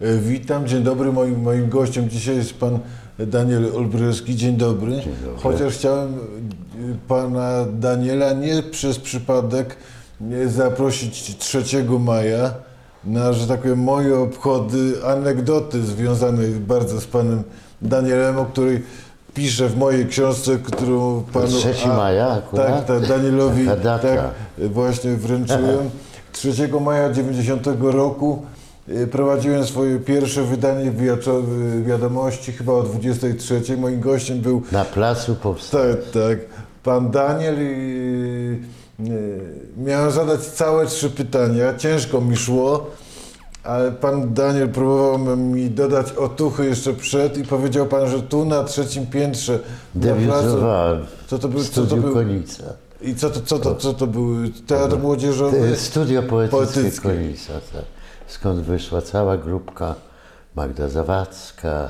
E, Witam, dzień dobry. Moim, moim gościem dzisiaj jest pan Daniel Olbryski. Dzień dobry. dobry. Chociaż chciałem e, pana Daniela nie przez przypadek e, zaprosić 3 maja na, że tak powiem, moje obchody, anegdoty związane bardzo z panem Danielem, o której piszę w mojej książce, którą panu... 3 maja akurat? Tak, tak, Danielowi tak, właśnie wręczyłem. 3 maja 90 roku prowadziłem swoje pierwsze wydanie wiadomości, chyba o 23. Moim gościem był Na placu powstania. tak, tak, pan Daniel i y, miałem zadać całe trzy pytania. Ciężko mi szło, ale pan Daniel próbował mi dodać otuchy jeszcze przed i powiedział pan, że tu na trzecim piętrze na placu- Debiutowałem Co to był- co to był? Konica. I co to, co to, co to był? Teatr młodzieżowy? Studio poetyckie, Poetyckie. Konica, tak. Skąd wyszła cała grupka Magda Zawadzka,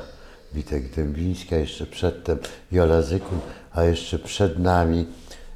Witek Dębiński, a jeszcze przedtem Jola Zykun, a jeszcze przed nami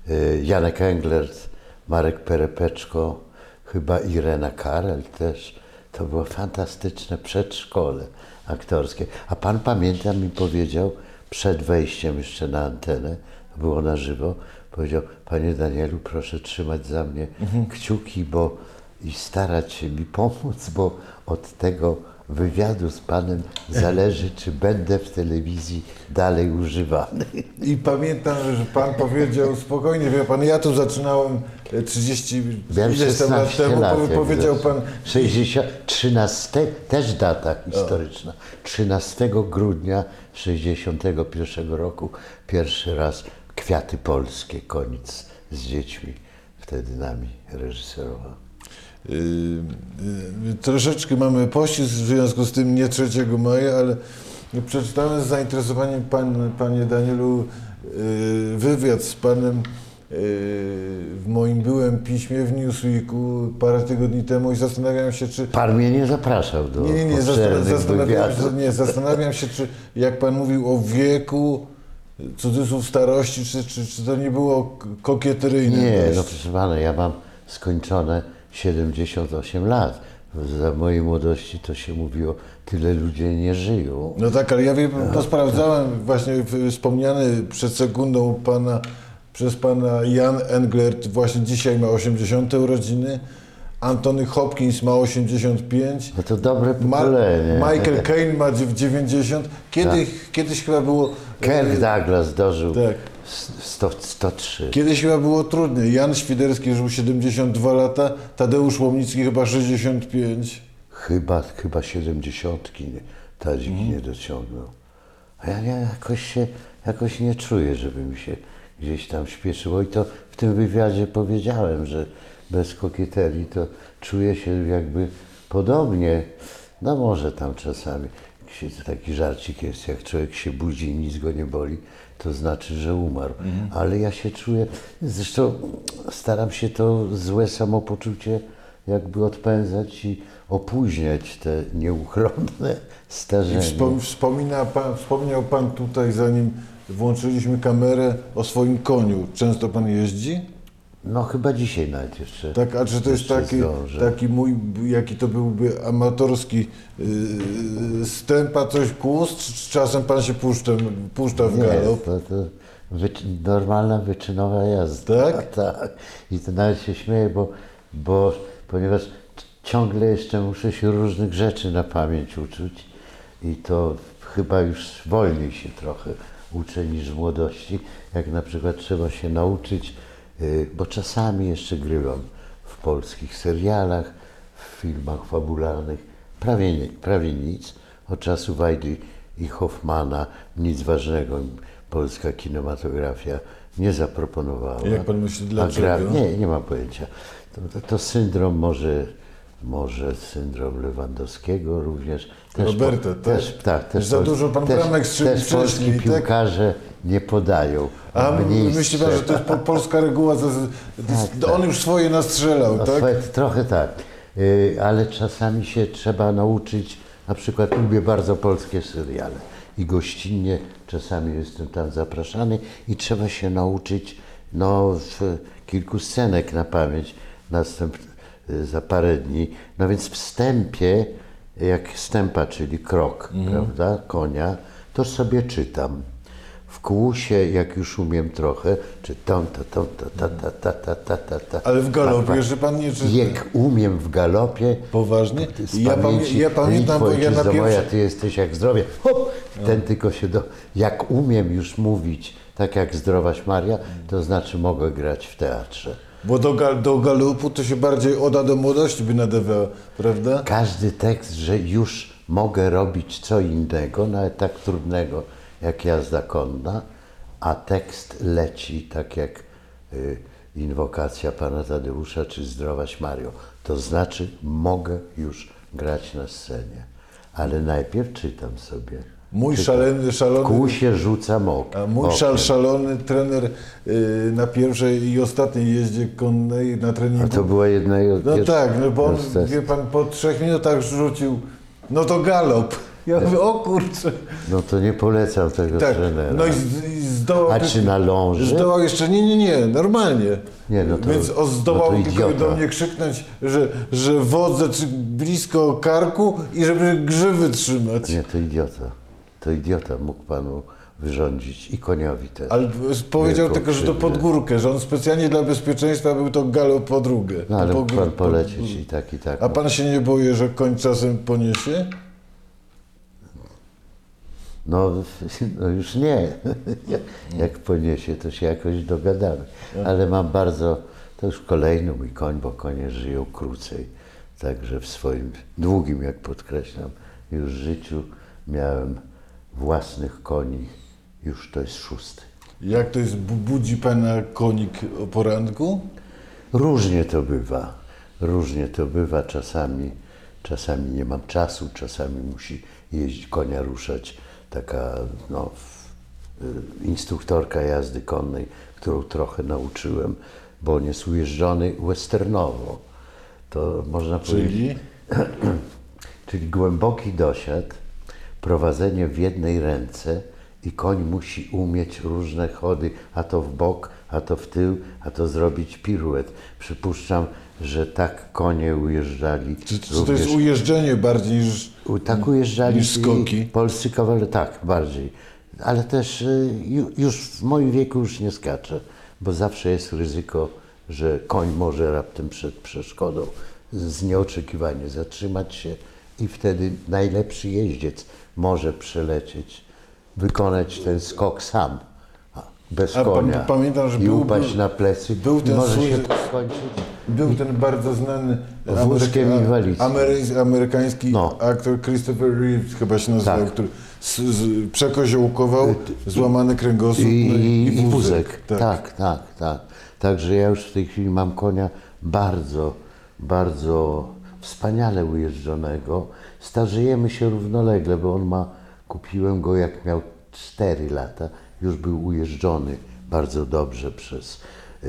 e, Janek Englert, Marek Perepeczko, chyba Irena Karel też. To było fantastyczne przedszkole aktorskie. A pan pamięta mi powiedział przed wejściem jeszcze na antenę, było na żywo, powiedział, panie Danielu, proszę trzymać za mnie kciuki, bo i starać się mi pomóc, bo od tego wywiadu z panem zależy, czy będę w telewizji dalej używany. I pamiętam, że pan powiedział spokojnie, wie pan, ja tu zaczynałem e, 30 Miałem ileś tam lat 16 temu, lat. powiedział pan, 60, 13, też data historyczna. 13 grudnia 61 roku pierwszy raz Kwiaty Polskie, koniec z dziećmi. Wtedy nami reżyserował. Y, y, troszeczkę mamy pościsk w związku z tym nie 3 maja, ale przeczytałem z zainteresowaniem pan, panie Danielu y, wywiad z panem w moim byłym piśmie w Newsweeku parę tygodni temu i zastanawiam się, czy Pan mnie nie zapraszał do Nie, nie, nie, zastanawiam się, nie, zastanawiam się, czy jak Pan mówił o wieku, cudzysłów starości, czy, czy, czy to nie było kokieteryjne Nie, no proszę pana, ja mam skończone 78 lat. Za mojej młodości to się mówiło, tyle ludzie nie żyją. No tak, ale ja wiem, bo sprawdzałem właśnie w- wspomniany przed sekundą pana, przez Pana Jan Englert właśnie dzisiaj ma 80 urodziny, Antony Hopkins ma 85, No to dobre Ma- pokolenie. Michael Caine ma dziew- 90, kiedyś, kiedyś chyba było... Kirk Douglas dożył Tak. 100, 103. Kiedyś chyba było trudniej. Jan Świderski żył 72 lata, Tadeusz Łomnicki chyba 65. Chyba, chyba 70 nie, Tadzik Mhm. nie dociągnął. A ja, ja jakoś się, jakoś nie czuję, żeby mi się gdzieś tam śpieszyło. I to w tym wywiadzie powiedziałem, że bez kokieterii to czuję się jakby podobnie. No może tam czasami taki żarcik jest, jak człowiek się budzi i nic go nie boli, to znaczy, że umarł. Ale ja się czuję, zresztą staram się to złe samopoczucie jakby odpędzać i opóźniać te nieuchronne starzenie. wspom, wspomina pan, wspomniał Pan tutaj, zanim włączyliśmy kamerę, o swoim koniu. Często Pan jeździ? No chyba dzisiaj nawet jeszcze. Tak, a czy to jest jeszcze taki, zdążę. taki mój, jaki to byłby amatorski yy, stępa, coś kłus, czy czy czasem Pan się puszcza, puszcza w Nie, galop? to, to wyczy, normalna wyczynowa jazda. Tak? tak. I to nawet się śmieję, bo, bo ponieważ c- ciągle jeszcze muszę się różnych rzeczy na pamięć uczyć i to chyba już wolniej się trochę uczę niż w młodości. Jak na przykład trzeba się nauczyć, bo czasami jeszcze grywam w polskich serialach, w filmach fabularnych, prawie, nie, prawie nic. Od czasu Wajdy i Hoffmana nic ważnego polska kinematografia nie zaproponowała. Jak pan myśli, dlaczego? nie, nie mam pojęcia. To, to, to syndrom może, może syndrom Lewandowskiego również. Roberta, tak? Też, tak też Za dużo pan też, bramek strzelił też polski tak? piłkarze nie podają. A myśli Pan, że to jest po, polska reguła? za- za- On już swoje nastrzelał, No, tak? swoje- Trochę tak, Y, ale czasami się trzeba nauczyć, na przykład lubię bardzo polskie seriale i gościnnie czasami jestem tam zapraszany i trzeba się nauczyć no, w kilku scenek na pamięć następ, za parę dni. No więc wstępie jak stępa, czyli krok, prawda, konia, to sobie czytam. Kłusie, jak już umiem trochę, czy tom, ta, tom, ta, ta, ta, ta, ta, ta, ta. Ale w galopie, że pan nie czyta. Jak umiem w galopie, Poważnie? z Ja, pamięci, pamię, ja pamiętam, bo ja na ojczyzno moja, pierwszy... ty jesteś jak zdrowie. Hop! Ten tylko się do... Jak umiem już mówić tak jak zdrowaś Maria, to znaczy mogę grać w teatrze. Bo do, gal, do galopu to się bardziej oda do młodości by nadawało, prawda? Każdy tekst, że już mogę robić co innego, nawet tak trudnego jak jazda konna, a tekst leci tak jak y, inwokacja Pana Tadeusza czy Zdrowaś Mario. To znaczy mogę już grać na scenie. Ale najpierw czytam sobie. Mój Czytam. szalony, szalony... kłusie rzucam ok. A mój szal, szalony trener y, na pierwszej i ostatniej jeździe konnej na treningu. A to była jedna i No tak, no bo on, wie pan, po trzech minutach rzucił, no to galop. Ja mówię, o kurczę. No to nie polecam tego Tak, trenera. no i, z, i zdołał... A czy na ląży? Zdołał jeszcze, nie, nie, nie, normalnie. Nie, no to- Więc on zdołał no tylko do mnie krzyknąć, że, że wodzę czy blisko karku i żeby grzywy trzymać. Nie, to idiota. To idiota mógł panu wyrządzić i koniowi też. Ale powiedział tylko, że to pod górkę, że on specjalnie dla bezpieczeństwa był to galop po drugę. No ale po pan po- polecieć i tak, i tak. A pan się nie boi, że koń czasem poniesie? No, no już nie. Jak- poniesie, to się jakoś dogadamy. Ale mam bardzo, to już kolejny mój koń, bo konie żyją krócej. Także w swoim długim, jak podkreślam, już życiu miałem własnych koni. Już to jest szósty. Jak to jest, bu- budzi pana konik o poranku? Różnie to bywa. Różnie to bywa. Czasami, czasami nie mam czasu, czasami musi jeździć konia ruszać taka no, y, instruktorka jazdy konnej, którą trochę nauczyłem, bo on jest ujeżdżony westernowo. To można powiedzieć. Czyli? Czyli głęboki dosiad, prowadzenie w jednej ręce i koń musi umieć różne chody, a to w bok, a to w tył, a to zrobić piruet. Przypuszczam, że tak konie ujeżdżali. Czy, czy to jest ujeżdżenie bardziej niż... Tak ujeżdżali niż skoki? polscy kawalerowie, tak, bardziej. Ale też y, ju- już w moim wieku już nie skaczę, bo zawsze jest ryzyko, że koń może raptem przed przeszkodą z nieoczekiwanie zatrzymać się i wtedy najlepszy jeździec może przelecieć, wykonać ten skok sam, bez konia pamiętam, i upaść był- na plecy był i ten może się to skończyć. Był ten bardzo znany Wózkiem Ameryka- amery- amerykański No. aktor Christopher Reeves chyba się nazywał, Tak. który z, z, przekoziołkował, złamany kręgosłup I, no i, i wózek. Tak. Tak. tak, tak, Także ja już w tej chwili mam konia bardzo, bardzo wspaniale ujeżdżonego. Starzejemy się równolegle, bo on ma, kupiłem go jak miał 4 lata, już był ujeżdżony bardzo dobrze przez, e,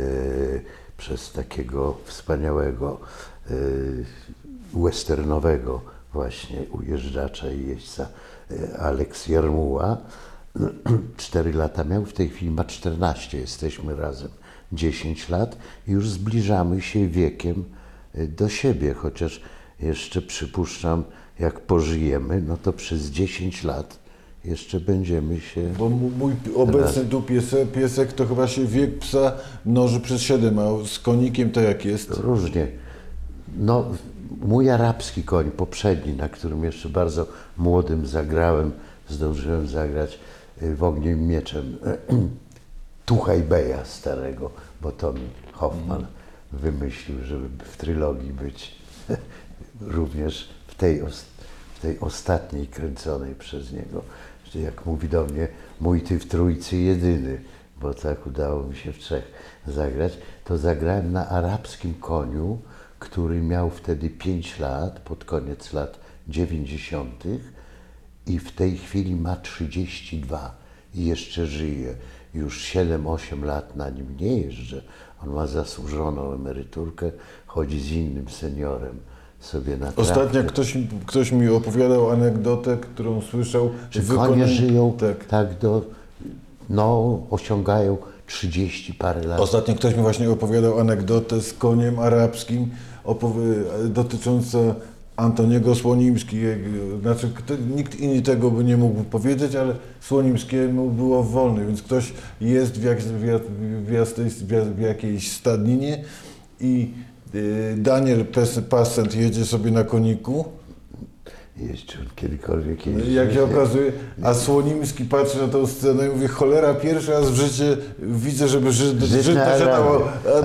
przez takiego wspaniałego e, westernowego właśnie ujeżdżacza i jeźdźca e, Aleks Jarmuła. Cztery lata miał, w tej chwili ma 14, jesteśmy razem 10 lat i już zbliżamy się wiekiem y, do siebie, chociaż jeszcze przypuszczam, jak pożyjemy, no to przez 10 lat jeszcze będziemy się... Bo mój obecny tu piesek, piesek to chyba się wiek psa mnoży przez 7, a z konikiem to jak jest? Różnie. No, mój arabski koń, poprzedni, na którym jeszcze bardzo młodym zagrałem, zdążyłem zagrać y, w ogniem mieczem Tuchaj Beja starego, bo to mi Hoffman wymyślił, żeby w trylogii być również w tej, w tej ostatniej kręconej przez niego. Jak mówi do mnie, mój ty w trójcy jedyny, bo tak udało mi się w trzech zagrać, to zagrałem na arabskim koniu, który miał wtedy 5 lat, pod koniec lat 90. i w tej chwili ma 32 i jeszcze żyje. Już 7-8 lat na nim nie jeżdżę. On ma zasłużoną emeryturkę, chodzi z innym seniorem sobie na Ostatnio ktoś, mi- ktoś mi opowiadał anegdotę, którą słyszał. Czy w konie żyją Tak. tak. do, no osiągają 30 parę lat. Ostatnio ktoś mi właśnie opowiadał anegdotę z koniem arabskim dotyczącą Antoniego Słonimski, jak- znaczy kto, nikt inny tego by nie mógł powiedzieć, ale Słonimskiemu było wolny, więc ktoś jest w, jak, w, w, w, jak- w jakiejś stadninie i Daniel Pes- Passent jedzie sobie na koniku, Jeździł kiedykolwiek jeździł. jak się okazuje, a Słonimski patrzy na tą scenę i mówi, cholera, pierwszy raz w życiu widzę, żeby Żyd, Żyd dosiadał,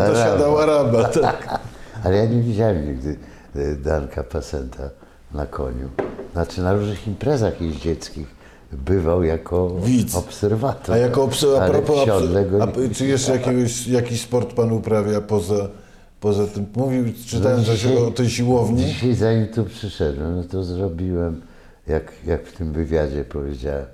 dosiadał Araba. Tak. Ale ja nie widziałem nigdy e, Danka Pasenta na koniu. Znaczy na różnych imprezach jeździeckich bywał jako Widz. obserwator. A jako obs- a propos, a, czy jeszcze jakiegoś, jakiś sport pan uprawia poza, poza tym? Mówił, czytałem coś dzisiaj- o tej siłowni. Dzisiaj zanim tu przyszedłem, no to zrobiłem, jak, jak w tym wywiadzie powiedziałem,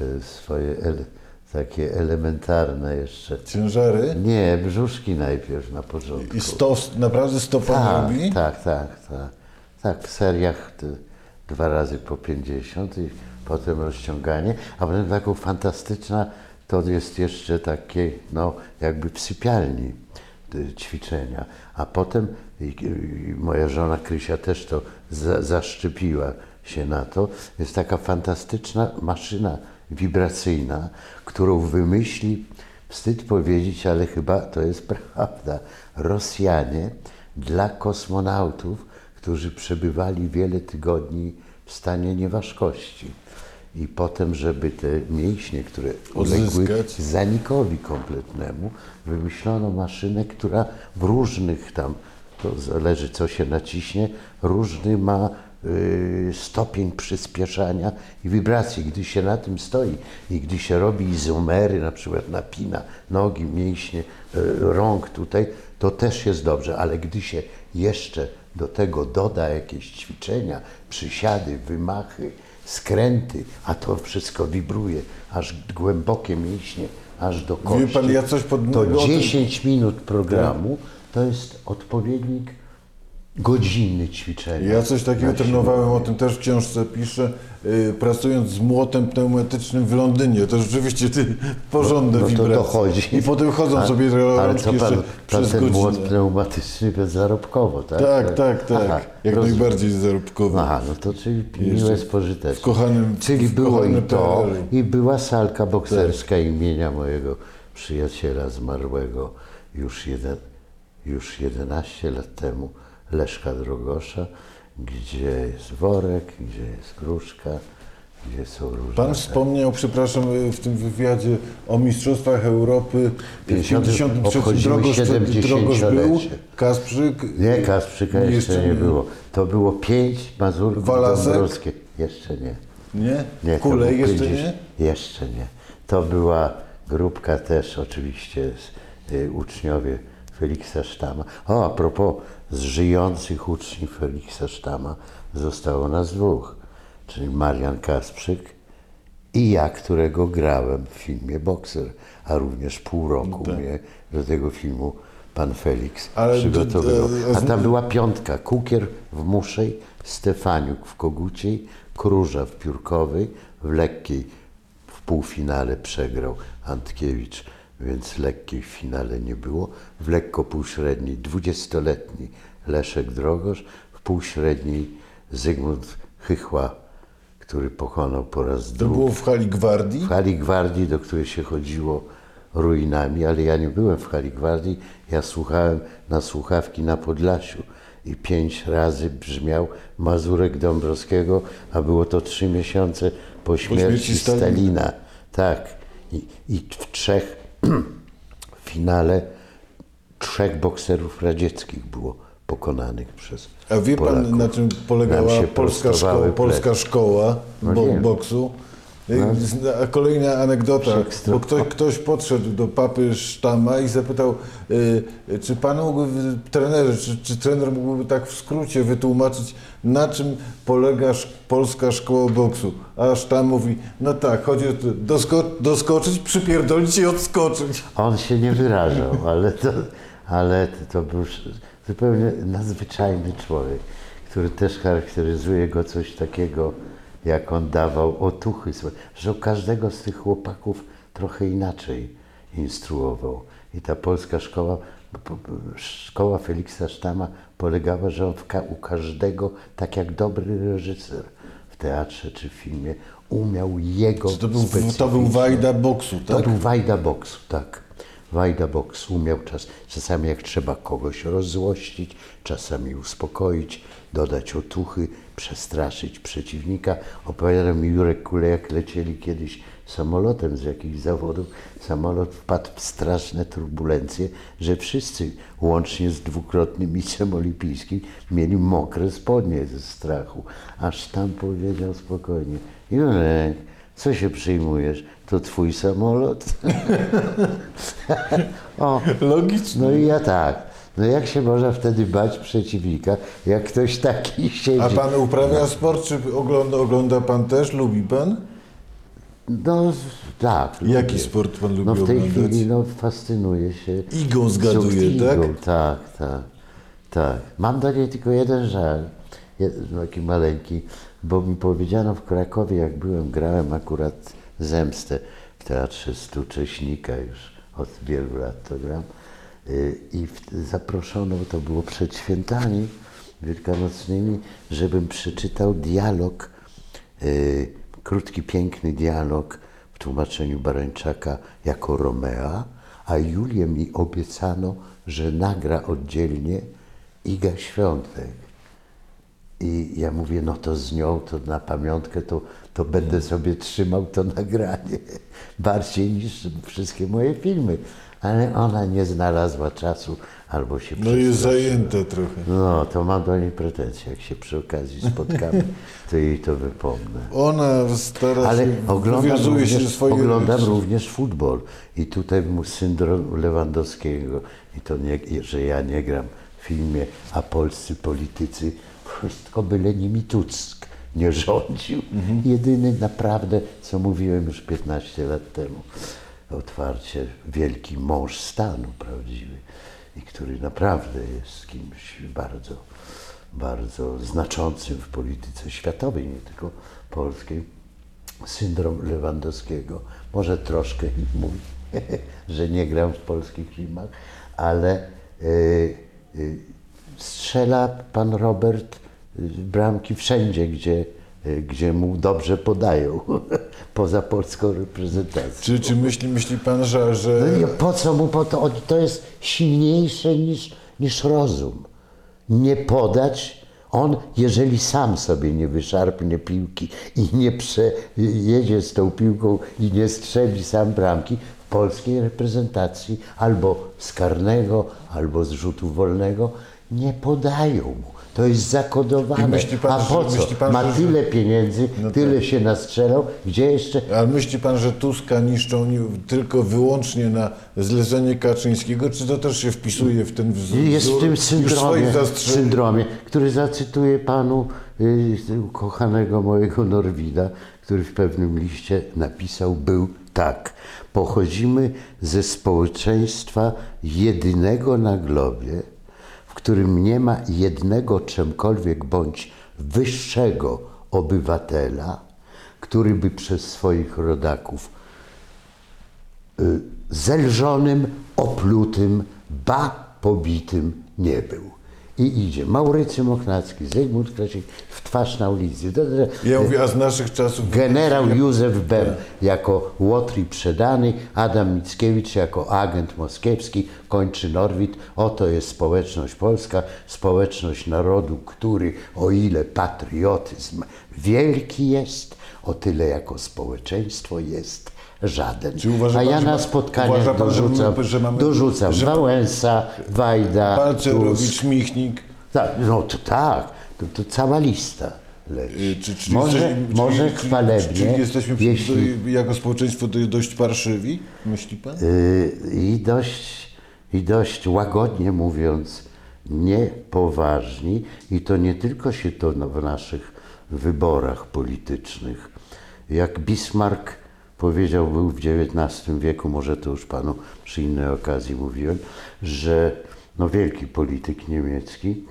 e, swoje ele, takie elementarne jeszcze. Ciężary. Nie, brzuszki najpierw na początku. I sto, naprawdę sto pan tak, robi? tak, tak, tak. Tak, w seriach dwa razy po 50 i potem rozciąganie, a potem taką fantastyczna to jest jeszcze takie, no jakby w sypialni ćwiczenia. A potem moja żona Krysia też to za, zaszczepiła się na to. Jest taka fantastyczna maszyna wibracyjna, którą wymyśli, wstyd powiedzieć, ale chyba to jest prawda, Rosjanie dla kosmonautów, którzy przebywali wiele tygodni w stanie nieważkości. I potem, żeby te mięśnie, które uległy zanikowi kompletnemu, wymyślono maszynę, która w różnych tam, to zależy co się naciśnie, różny ma y, stopień przyspieszania i wibracji. Gdy się na tym stoi i gdy się robi izomery, na przykład napina nogi, mięśnie, y, rąk tutaj, to też jest dobrze, ale gdy się jeszcze do tego doda jakieś ćwiczenia, przysiady, wymachy, skręty, a to wszystko wibruje, aż głębokie mięśnie, aż do kości. Wie pan, ja coś To podobnego o tym- 10 minut programu to jest odpowiednik godziny ćwiczenia. Ja coś takiego trenowałem, o tym też w książce piszę, y, pracując z młotem pneumatycznym w Londynie. To rzeczywiście ty, porządne No to wibracje. dochodzi. I potem chodzą A- sobie rączki jeszcze pan, przez ten młot godzinę. pneumatyczny bezzarobkowo, tak? Tak, tak, tak. Aha, Jak rozumiem. najbardziej zarobkowy. Aha, no to czyli miłe spożyteczne. w kochanym- Czyli w było i to, i była salka bokserska imienia mojego przyjaciela zmarłego już, jeden, już 11 lat temu, Leszka Drogosza, gdzie jest worek, gdzie jest gruszka, gdzie są różne... Pan wspomniał, przepraszam, w tym wywiadzie o Mistrzostwach Europy w 50 53 obchodzimy Drogosz, Drogosz był, 70-lecie. Kasprzyk. Nie, Kasprzyka jeszcze, nie było. To było pięć Mazurków Walasek? Jeszcze nie. Nie? Nie, Kulej jeszcze 50 nie? Jeszcze nie. To była grupka też oczywiście z, y, uczniowie Feliksa Sztama. O, a propos z żyjących uczniów Feliksa Sztama zostało nas dwóch, czyli Marian Kasprzyk i ja, którego grałem w filmie Bokser, a również pół roku mnie do tego filmu pan Felix Tak. Ale przygotowywał. A tam była piątka. Kukier w Muszej, Stefaniuk w Koguciej, Króża w Piórkowej, w lekkiej w półfinale przegrał Antkiewicz, więc lekkiej w finale nie było. W lekko półśredniej 20-letni Leszek Drogosz, w półśredniej Zygmunt Chychła, który pokonał po raz To drugi było w hali Gwardii. w hali gwardii, do której się chodziło ruinami, ale ja nie byłem w hali gwardii, ja słuchałem na słuchawki na Podlasiu i pięć razy brzmiał Mazurek Dąbrowskiego, a było to trzy miesiące po śmierci, śmierci Stalina. Stalina. Tak. I, I w trzech w finale trzech bokserów radzieckich było pokonanych przez A wie pan, Polaków. na czym polegała polska plecy. polska szkoła No bo, boksu? A kolejna anegdota, bo ktoś, ktoś podszedł do papy Sztama i zapytał, y, czy pan mógłby, trenerze, czy, czy trener mógłby tak w skrócie wytłumaczyć, na czym polega sz, polska szkoła boksu? A Sztam mówi, no tak, chodzi o to, dosko, doskoczyć, przypierdolić i odskoczyć. On się nie wyrażał, ale to, ale to był zupełnie nadzwyczajny człowiek, który też charakteryzuje go coś takiego, jak on dawał otuchy swoje. Że każdego z tych chłopaków trochę inaczej instruował. I ta polska szkoła szkoła Feliksa Sztama polegała, że on w ka- u każdego, tak jak dobry reżyser w teatrze czy w filmie, umiał jego To był, to był wajda boksu, to tak? był wajda boksu, tak. Wajda boksu umiał czas, czasami jak trzeba kogoś rozzłościć, czasami uspokoić, dodać otuchy, przestraszyć przeciwnika. Opowiadał mi Jurek Kule, jak lecieli kiedyś samolotem z jakichś zawodów, samolot wpadł w straszne turbulencje, że wszyscy, łącznie z dwukrotnym mistrzem olimpijskim, mieli mokre spodnie ze strachu. Aż tam powiedział spokojnie, Jurek, co się przyjmujesz? To twój samolot? o, Logicznie. no i ja tak. No jak się można wtedy bać przeciwnika, jak ktoś taki siedzi? A pan uprawia sport, czy ogląda, ogląda pan też? Lubi pan? No tak. Jaki lubię. sport pan lubi No w tej oglądać? chwili no, fascynuje się. Igą zgaduje, Igą, tak? Tak, tak, tak. Mam do niej tylko jeden żal, jed- taki maleńki, bo mi powiedziano w Krakowie, jak byłem, grałem akurat Zemstę w Teatrze Stu Cześnika już od wielu lat to gram i w, zaproszono, to było przed świętami wielkanocnymi, żebym przeczytał dialog, y, krótki, piękny dialog w tłumaczeniu Barańczaka jako Romea, a Julię mi obiecano, że nagra oddzielnie Iga Świątek. I ja mówię, no to z nią, to na pamiątkę, to, to będę sobie trzymał to nagranie. Bardziej niż wszystkie moje filmy. Ale ona nie znalazła czasu albo się No jest zajęte trochę. No, to mam do niej pretensje. Jak się przy okazji spotkamy, to jej to wypomnę. Ona stara Ale się, oglądam, wywiązuje się również, swojej oglądam również futbol i tutaj mu syndrom Lewandowskiego i to nie, że ja nie gram w filmie, a polscy politycy wszystko byle nimi Tusk nie rządził. Jedyny naprawdę, co mówiłem już 15 lat temu, otwarcie wielki mąż stanu prawdziwy i który naprawdę jest kimś bardzo, bardzo znaczącym w polityce światowej, nie tylko polskiej syndrom Lewandowskiego. Może troszkę mój, że nie gram w polskich filmach, ale y, y, strzela pan Robert y, bramki wszędzie, gdzie, gdzie mu dobrze podają, poza polską reprezentacją. Czy, czy myśli, myśli pan, że, że No i po co mu po to? To jest silniejsze niż, niż rozum. Nie podać, on jeżeli sam sobie nie wyszarpnie piłki i nie przejedzie z tą piłką i nie strzeli sam bramki, w polskiej reprezentacji albo z karnego, albo z rzutu wolnego nie podają mu. To jest zakodowane. Myśli pan, A po co? myśli pan, Ma że- tyle pieniędzy, No tyle tak. się nastrzelał, gdzie jeszcze Ale myśli pan, że Tuska niszczą ni- tylko wyłącznie na zlecenie Kaczyńskiego, czy to też się wpisuje w ten wzór? Jest w tym syndromie, syndromie, który zacytuję panu y, ukochanego mojego Norwida, który w pewnym liście napisał, był tak. Pochodzimy ze społeczeństwa jedynego na globie, którym nie ma jednego czemkolwiek bądź wyższego obywatela, który by przez swoich rodaków y, zelżonym, oplutym, ba pobitym nie był. I idzie Maurycy Mochnacki, Zygmunt Krasik w twarz na ulicy. To- to- Ja mówię, a z naszych czasów... Generał Józef Bem jako Łotri przedany, Adam Mickiewicz jako agent moskiewski, kończy Norwid. Oto jest społeczność polska, społeczność narodu, który o ile patriotyzm wielki jest, o tyle jako społeczeństwo jest żaden. A ja że na spotkaniach pan, że dorzucam, mamy- że mamy- dorzucam że- Wałęsa, Wajda, Balcerowicz, Tusk. Michnik. Tak, no to tak, to, to cała lista leci. Y, Czy, czy może jesteśmy- może czy, chwalebnie, Czy, czy jesteśmy jeśli, do, jako społeczeństwo do, dość parszywi, myśli pan? y, i, dość, i dość łagodnie mówiąc, niepoważni i to nie tylko się to w naszych wyborach politycznych. Jak Bismarck powiedział, był w XIX wieku, może to już panu przy innej okazji mówiłem, że no wielki polityk niemiecki,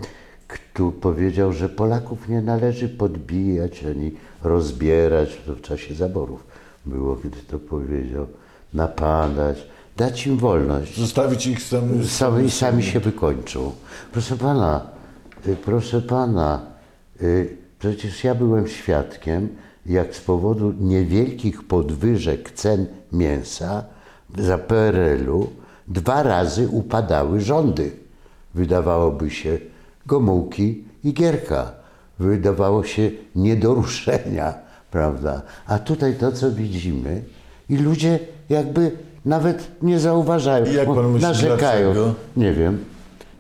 kto powiedział, że Polaków nie należy podbijać ani rozbierać, to w czasie zaborów było, kiedy to powiedział, napadać, dać im wolność. Zostawić ich sam, Sami, sami się wykończą. Proszę pana, y, proszę pana, y, przecież ja byłem świadkiem, jak z powodu niewielkich podwyżek cen mięsa za PRL-u dwa razy upadały rządy. Wydawałoby się Gomułki i Gierka. Wydawało się nie do ruszenia, prawda? A tutaj to, co widzimy i ludzie jakby nawet nie zauważają. I jak pan myśli, narzekają. dlaczego? Nie wiem,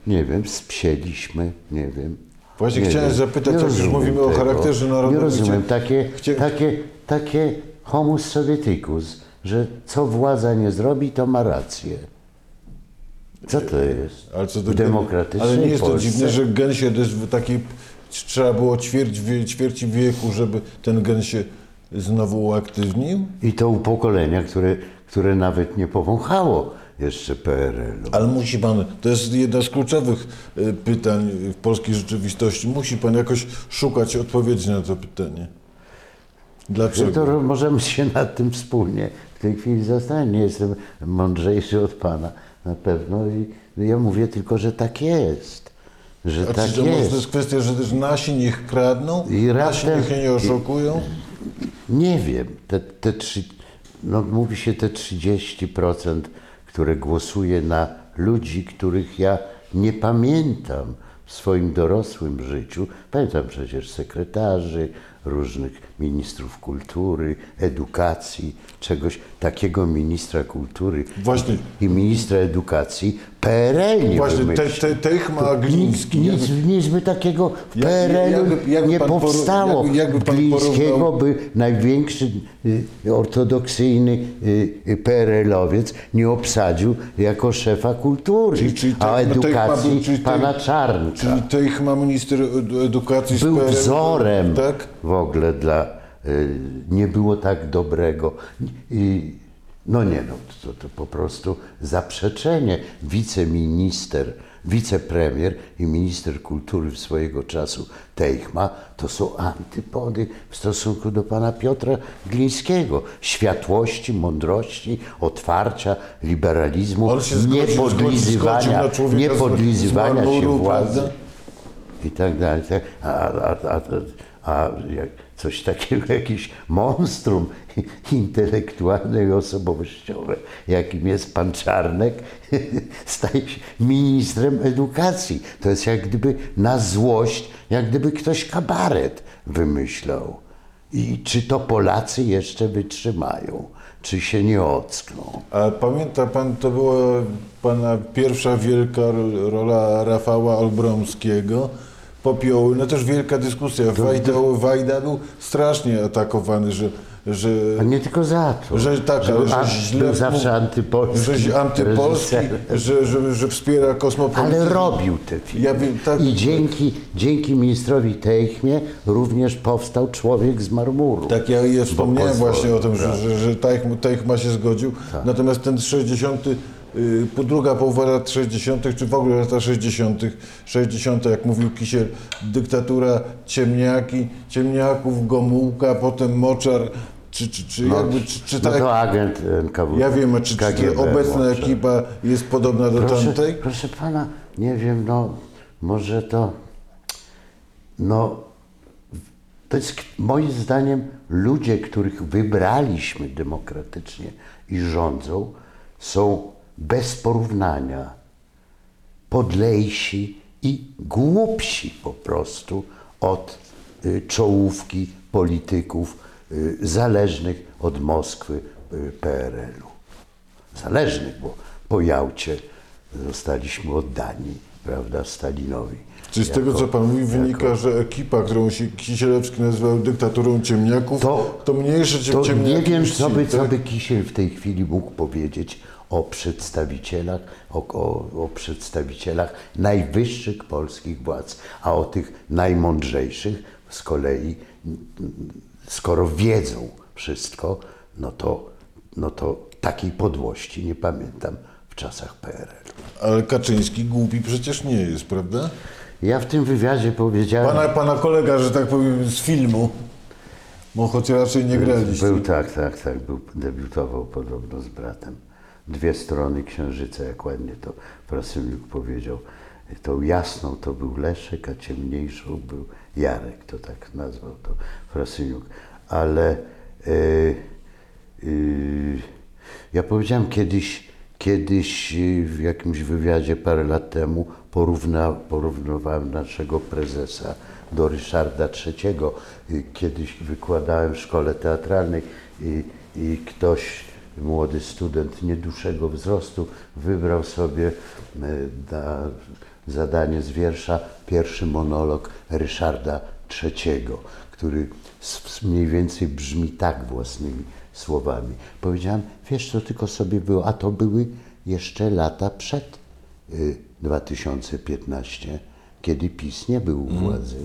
nie wiem, spsieliśmy, nie wiem. Właśnie Nie chciałem wiem. zapytać, Nie jak już mówimy o charakterze narodowym, Nie rozumiem, takie, chcia- takie, takie homus sovieticus, że co władza nie zrobi, to ma rację. Co to jest? Ale, co do demokratycznej ale nie jest to Polsce? dziwne, że gen się w takiej... Trzeba było ćwierć, wie- ćwierci wieku, żeby ten gen się znowu uaktywnił? I to u pokolenia, które, które nawet nie powąchało jeszcze PRL-u. Ale musi pan, to jest jedno z kluczowych y, pytań w polskiej rzeczywistości, musi pan jakoś szukać odpowiedzi na to pytanie. Dlaczego? To możemy się nad tym wspólnie w tej chwili zastanowić. Nie jestem mądrzejszy od Pana na pewno i ja mówię tylko, że tak jest. Że A tak czy to jest. kwestia, że też nasi niech kradną, I nasi niech się nie oszukują? Nie wiem, te, te trzy, no mówi się te 30%, które głosuje na ludzi, których ja nie pamiętam w swoim dorosłym życiu. Pamiętam przecież sekretarzy, różnych ministrów kultury, edukacji, czegoś takiego ministra kultury Właśnie. i ministra edukacji PRL nie Właśnie, te, te, Teichma Nic, Gliński. nic, nic by takiego w jakby- jakby nie powstało. jakby- jakby pan Glińskiego porównał- by największy y, ortodoksyjny y, y, PRL-owiec nie obsadził jako szefa kultury, Czyli- czyli a Teichma- edukacji Teichma był- czyli pana Czarnka. Czyli Teichma, minister ed- edukacji z Był PRL, wzorem Tak? Ogóle dla... y, Nie było tak dobrego. I, no nie, no to, to po prostu zaprzeczenie. Wiceminister, wicepremier i minister kultury swojego czasu Teichma to są antypody w stosunku do pana Piotra Glińskiego. Światłości, mądrości, otwarcia, liberalizmu, niepodlizywania, niepodlizywania się władzy i tak dalej. tak. A, a, a, a, coś takiego, jakiś monstrum intelektualne i osobowościowe, jakim jest pan Czarnek, staje się ministrem edukacji. To jest jak gdyby na złość, jak gdyby ktoś kabaret wymyślał. I czy to Polacy jeszcze wytrzymają, czy się nie ockną? A pamięta pan, to była pana pierwsza wielka ro- rola Rafała Olbromskiego, Popioły, no też wielka dyskusja. Wajda, Wajda był strasznie atakowany, że, że, A nie tylko za to. że tak, że ale że źle był zawsze antypolski. że antypolski, że, że, że wspiera kosmopolityzm. Ale robił te filmy. Ja wiem, tak. I dzięki, dzięki ministrowi Teichmie również powstał Człowiek z marmuru. Tak, ja, ja wspomniałem właśnie o tym, że, tak. że, że Teichma, Teichma się zgodził. Natomiast ten 60, y, po druga połowa lat 60., czy w ogóle lata 60., 60., jak mówił Kisiel, dyktatura ciemniaki, ciemniaków, Gomułka, potem Moczar, czy, czy, czy jakby, czy, czy No tak, to agent NKW. ja wiem, a czy, czy KGB obecna może. ekipa jest podobna do Proszę, tamtej? proszę pana, nie wiem, no może to. No, to jest moim zdaniem ludzie, których wybraliśmy demokratycznie i rządzą, są bez porównania podlejsi i głupsi po prostu od y, czołówki polityków y, zależnych od Moskwy y, PRL-u. Zależnych, bo po Jałcie zostaliśmy oddani, prawda, Stalinowi. Czy z tego, co pan mówi, wynika, że ekipa, którą się Kisielewski nazywał dyktaturą ciemniaków, to, To- mniejsze To ciemniaki nie wiem, co by, co tak? by Kisiel w tej chwili mógł powiedzieć o przedstawicielach, o, o, o przedstawicielach najwyższych polskich władz, a o tych najmądrzejszych z kolei, skoro wiedzą wszystko, no to, no to takiej podłości nie pamiętam w czasach PRL. Ale Kaczyński głupi przecież nie jest, prawda? Ja w tym wywiadzie powiedziałem... Pana, pana kolega, że tak powiem, z filmu, bo choć raczej nie graliście. Był tak, tak, tak, był, debiutował podobno z bratem dwie strony księżyca, jak ładnie to Frasyniuk powiedział. Tą jasną to był Leszek, a ciemniejszą był Jarek, to tak nazwał to Frasyniuk. Ale y, y, ja powiedziałem kiedyś, kiedyś w jakimś wywiadzie parę lat temu porówna, porównywałem naszego prezesa do Ryszarda III. Kiedyś wykładałem w szkole teatralnej i, i ktoś, młody student niedłuższego wzrostu, wybrał sobie y, na zadanie z wiersza pierwszy monolog Ryszarda III, który mniej więcej brzmi tak własnymi słowami. Powiedziałem, wiesz co tylko sobie było, a to były jeszcze lata przed y, 2015, kiedy PiS nie był u władzy.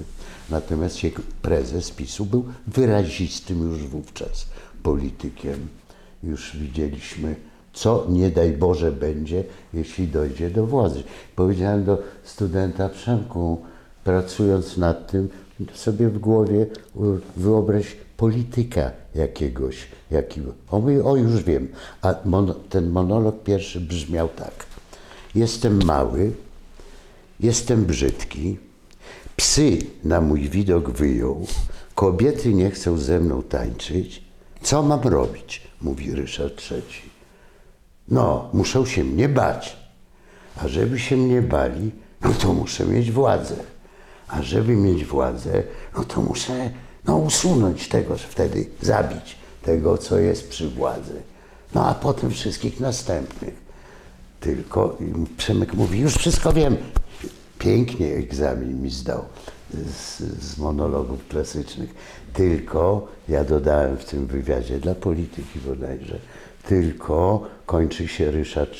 Natomiast prezes PiSu był wyrazistym już wówczas politykiem. Już widzieliśmy, co nie daj Boże będzie, jeśli dojdzie do władzy. Powiedziałem do studenta Przemku, pracując nad tym, sobie w głowie wyobraź polityka jakiegoś. Jakiego. On mówi, o już wiem. A mon, ten monolog pierwszy brzmiał tak. Jestem mały, jestem brzydki, psy na mój widok wyjął, kobiety nie chcą ze mną tańczyć. Co mam robić? Mówi Ryszard III. No, muszą się mnie bać. A żeby się mnie bali, no to muszę mieć władzę. A żeby mieć władzę, no to muszę no, usunąć tego, wtedy zabić tego, co jest przy władzy. No a potem wszystkich następnych. Tylko Przemek mówi, już wszystko wiem. Pięknie egzamin mi zdał z, z monologów klasycznych. Tylko ja dodałem w tym wywiadzie dla polityki bodajże, tylko kończy się Ryszard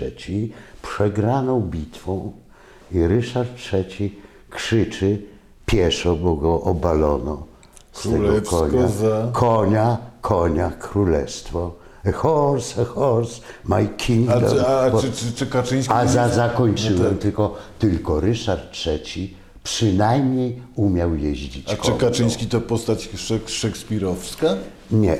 III przegraną bitwą i Ryszard III krzyczy pieszo, bo go obalono z tego Królewsko konia. za- Konia, konia, królestwo. A horse, a horse, my kingdom. A, a, Bo- czy, czy, czy Kaczyński... a za, No zakończyłem, tak. tylko, tylko Ryszard III przynajmniej umiał jeździć A czy. Kaczyński to postać szek- szekspirowska? Nie,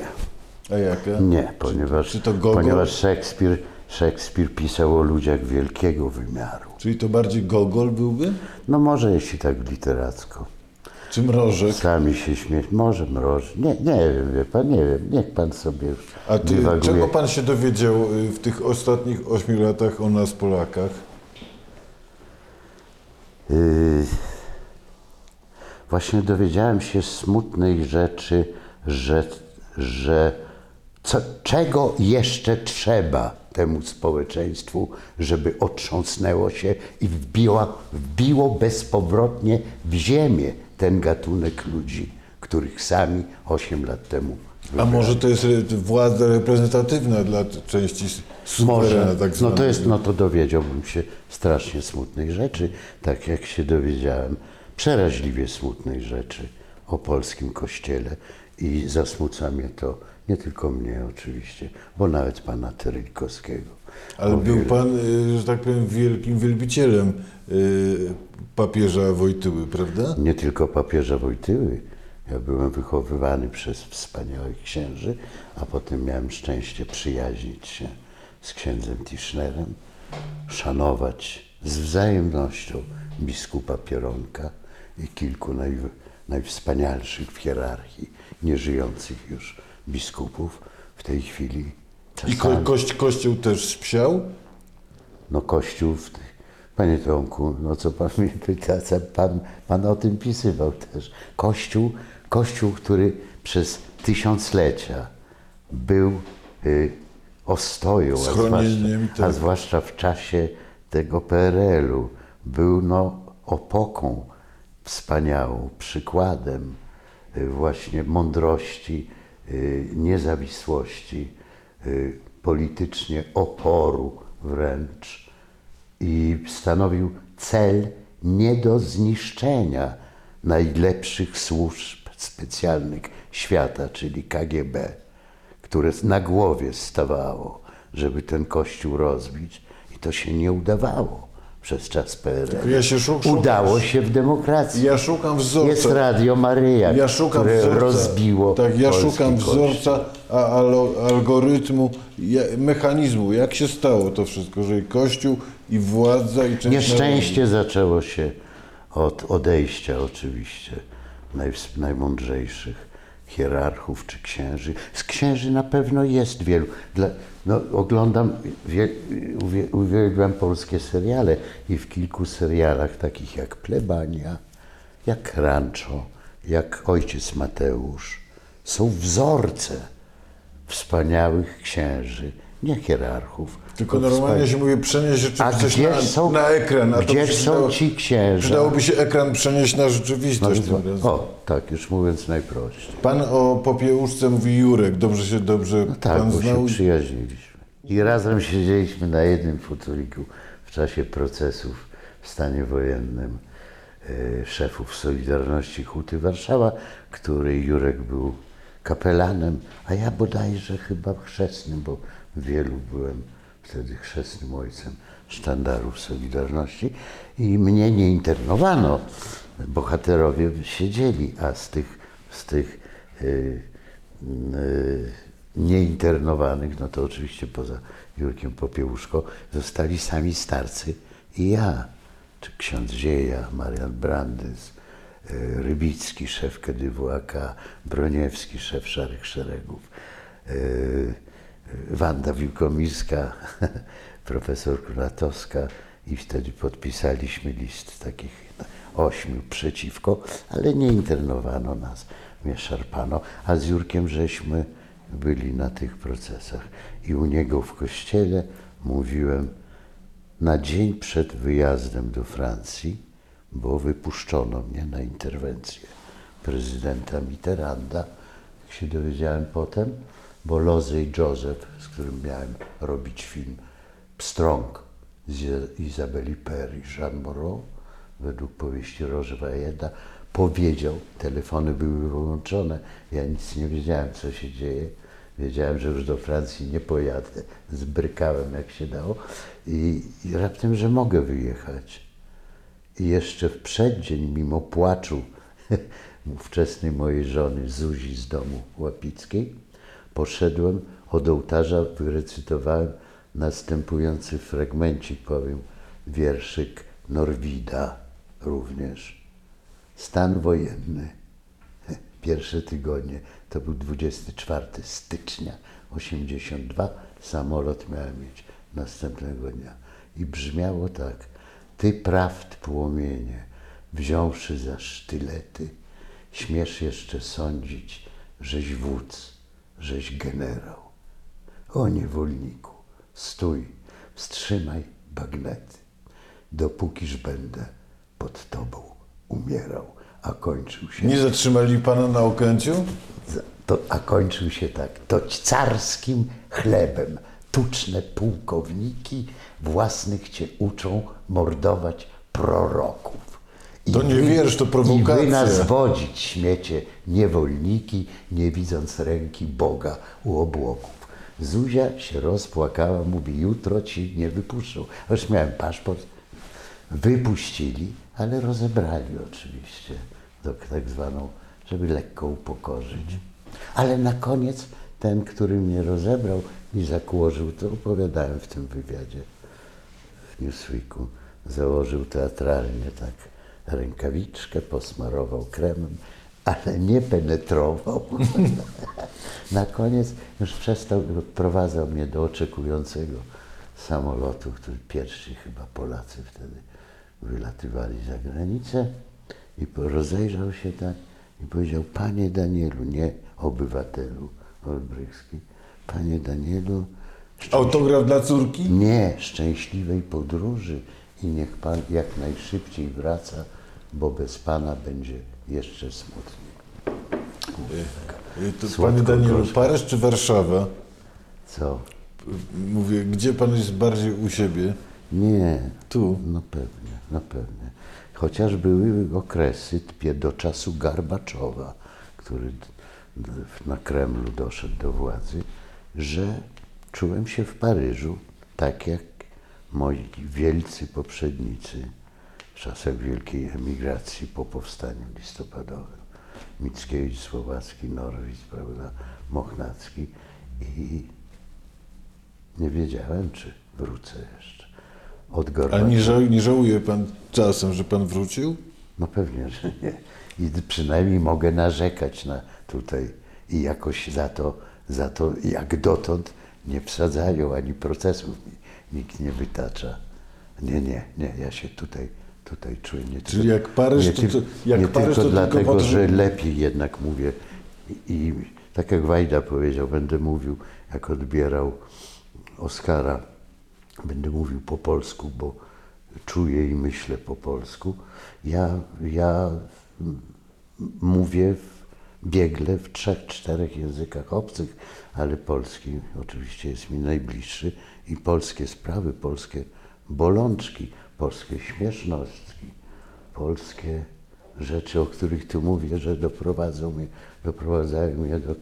A jaka? nie, ponieważ, czy to Gogol? ponieważ Szekspir, Szekspir pisał o ludziach wielkiego wymiaru. Czyli to bardziej Gogol byłby? No może jeśli tak literacko. Czy Mrożek? Sami się śmieć, może mroż. Nie, nie wiem, wie pan, nie wiem, niech pan sobie A ty, dywaguje. czego pan się dowiedział y, w tych ostatnich ośmiu latach o nas Polakach? Yy, Właśnie dowiedziałem się smutnej rzeczy, że, że co, czego jeszcze trzeba temu społeczeństwu, żeby otrząsnęło się i wbiło, wbiło bezpowrotnie w ziemię ten gatunek ludzi, których sami 8 lat temu A może to jest władza reprezentatywna dla części Może, tak no to jest, no to dowiedziałbym się strasznie smutnych rzeczy, tak jak się dowiedziałem, przeraźliwie smutnej rzeczy o polskim kościele i zasmuca mnie to nie tylko mnie oczywiście, bo nawet pana Terylikowskiego. Ale był wiele- pan, y, że tak powiem, wielkim wielbicielem y, papieża Wojtyły, prawda? Nie tylko papieża Wojtyły. Ja byłem wychowywany przez wspaniałych księży, a potem miałem szczęście przyjaźnić się z księdzem Tischnerem, szanować z wzajemnością biskupa Pieronka i kilku naj, najwspanialszych w hierarchii nieżyjących już biskupów w tej chwili. I ko- czasami- kość, kościół też spsiał? no Kościół, w tych, panie Tomku, no co pan mnie pyta, pan, pan o tym pisywał też. Kościół, Kościół, który przez tysiąclecia był y, ostoją, a zwłaszcza, a tak. zwłaszcza w czasie tego PRL-u, był no opoką wspaniałą, przykładem y, właśnie mądrości, y, niezawisłości, y, politycznie oporu wręcz i stanowił cel nie do zniszczenia najlepszych służb specjalnych świata, czyli KGB, które na głowie stawało, żeby ten kościół rozbić i to się nie udawało. przez czas PRL. Ja się szuk- Udało się w demokracji. Ja szukam wzorca. Jest Radio Maryja, Ja szukam które wzorca, rozbiło Tak, ja szukam wzorca, a, alo, algorytmu, ja, mechanizmu. Jak się stało to wszystko, że i Kościół, i władza, i część Nieszczęście zaczęło się od odejścia oczywiście najmądrzejszych hierarchów czy księży. Z księży na pewno jest wielu. Dla, no, oglądam, wie, uwie, uwielbiam polskie seriale i w kilku serialach takich jak Plebania, jak Rancho, jak Ojciec Mateusz są wzorce wspaniałych księży, nie hierarchów. Tylko normalnie się mówi przenieść rzeczywistość na, są- na ekran. A gdzie są ci księża? Przydałoby się ekran przenieść na No, rzeczywistość razem. o, tak, już mówiąc najprościej. Pan o popiełuszce mówi Jurek, dobrze się, dobrze Tak, pan bo znał. się przyjaźniliśmy. I razem siedzieliśmy na jednym foteliku w czasie procesów w stanie wojennym e, szefów Solidarności Huty Warszawa, której Jurek był kapelanem, a ja bodajże chyba chrzestnym, bo wielu byłem wtedy chrzestnym ojcem sztandarów Solidarności i mnie nie internowano. Bohaterowie siedzieli, a z tych, z tych y, y, nieinternowanych, no to oczywiście poza Jurkiem Popiełuszko, zostali sami starcy i ja, czy ksiądz Zieja, Marian Brandys, y, Rybicki, szef KDWAK, Broniewski, szef Szarych Szeregów, y, Wanda Wiłkomirska, profesor Kuratowska i wtedy podpisaliśmy list takich ośmiu przeciwko, ale nie internowano nas, mnie szarpano, a z Jurkiem żeśmy byli na tych procesach. I u niego w kościele mówiłem na dzień przed wyjazdem do Francji, bo wypuszczono mnie na interwencję prezydenta Mitterranda, jak się dowiedziałem potem, bo Lozy i Joseph, z którym miałem robić film Pstrąg z Izabeli Per i Jean Moreau, według powieści Roger Wajeda, powiedział, telefony były wyłączone, ja nic nie wiedziałem, co się dzieje. Wiedziałem, że już do Francji nie pojadę. Zbrykałem jak się dało i, i raptem, że mogę wyjechać. I jeszcze w przeddzień, mimo płaczu ówczesnej mojej żony Zuzi z domu Łapickiej, poszedłem od ołtarza, wyrecytowałem następujący fragmencik, powiem, wierszyk Norwida również. Stan wojenny. Pierwsze tygodnie, to był 24 stycznia 82, samolot miałem mieć następnego dnia. I brzmiało tak, ty prawd płomienie, wziąwszy za sztylety, śmiesz jeszcze sądzić, żeś wódz, żeś generał. O niewolniku, stój, wstrzymaj bagnety, dopókiż będę pod tobą umierał, a kończył się Nie zatrzymali pana na Okęciu? to, a kończył się tak. To carskim chlebem tuczne pułkowniki własnych cię uczą mordować proroków. To nie wiersz, to prowokacja. I wy nas wodzić śmiecie niewolniki, nie widząc ręki Boga u obłoków. Zuzia się rozpłakała, mówi, jutro ci nie wypuszczą. Już miałem paszport, wypuścili, ale rozebrali oczywiście, do, tak zwaną, żeby lekko upokorzyć. Ale na koniec ten, który mnie rozebrał i zakłożył, to opowiadałem w tym wywiadzie w Newsweeku, założył teatralnie tak rękawiczkę, posmarował kremem, ale nie penetrował. Na koniec już przestał, odprowadzał mnie do oczekującego samolotu, który pierwsi chyba Polacy wtedy wylatywali za granicę i rozejrzał się tak i powiedział, panie Danielu, nie obywatelu Olbrychski, panie Danielu, Autograf dla córki? nie szczęśliwej podróży i niech Pan jak najszybciej wraca, bo bez Pana będzie jeszcze smutniej. Y, To, Słodko panie Danielu, gorzko. Paryż czy Warszawa? Co? Mówię, gdzie pan jest bardziej u siebie? Nie. Tu. No pewnie, no pewnie. Chociaż były okresy do czasu Garbaczowa, który na Kremlu doszedł do władzy, że czułem się w Paryżu tak jak moi wielcy poprzednicy w czasach wielkiej emigracji po powstaniu listopadowym. Mickiewicz, Słowacki, Norwid, prawda, Mochnacki i nie wiedziałem, czy wrócę jeszcze. Od A Gorbaczowa. nie, ża nie żałuje pan czasem, że pan wrócił? No pewnie, że nie. I przynajmniej mogę narzekać na tutaj i jakoś za to, za to jak dotąd nie wsadzają, ani procesów mi nikt nie wytacza. Nie, nie, nie, ja się tutaj, tutaj czuję nie Czyli tylko, jak Paryż, nie, to- to- jak nie Paryż, tylko to tylko dlatego, to, że lepiej jednak mówię I, i tak jak Wajda powiedział, będę mówił, jak odbierał Oscara, będę mówił po polsku, bo czuję i myślę po polsku. Ja, ja mówię w, biegle w trzech, czterech językach obcych, ale polski oczywiście jest mi najbliższy i polskie sprawy, polskie bolączki, polskie śmieszności, polskie rzeczy, o których tu mówię, że doprowadzą mnie, doprowadzają mnie do y,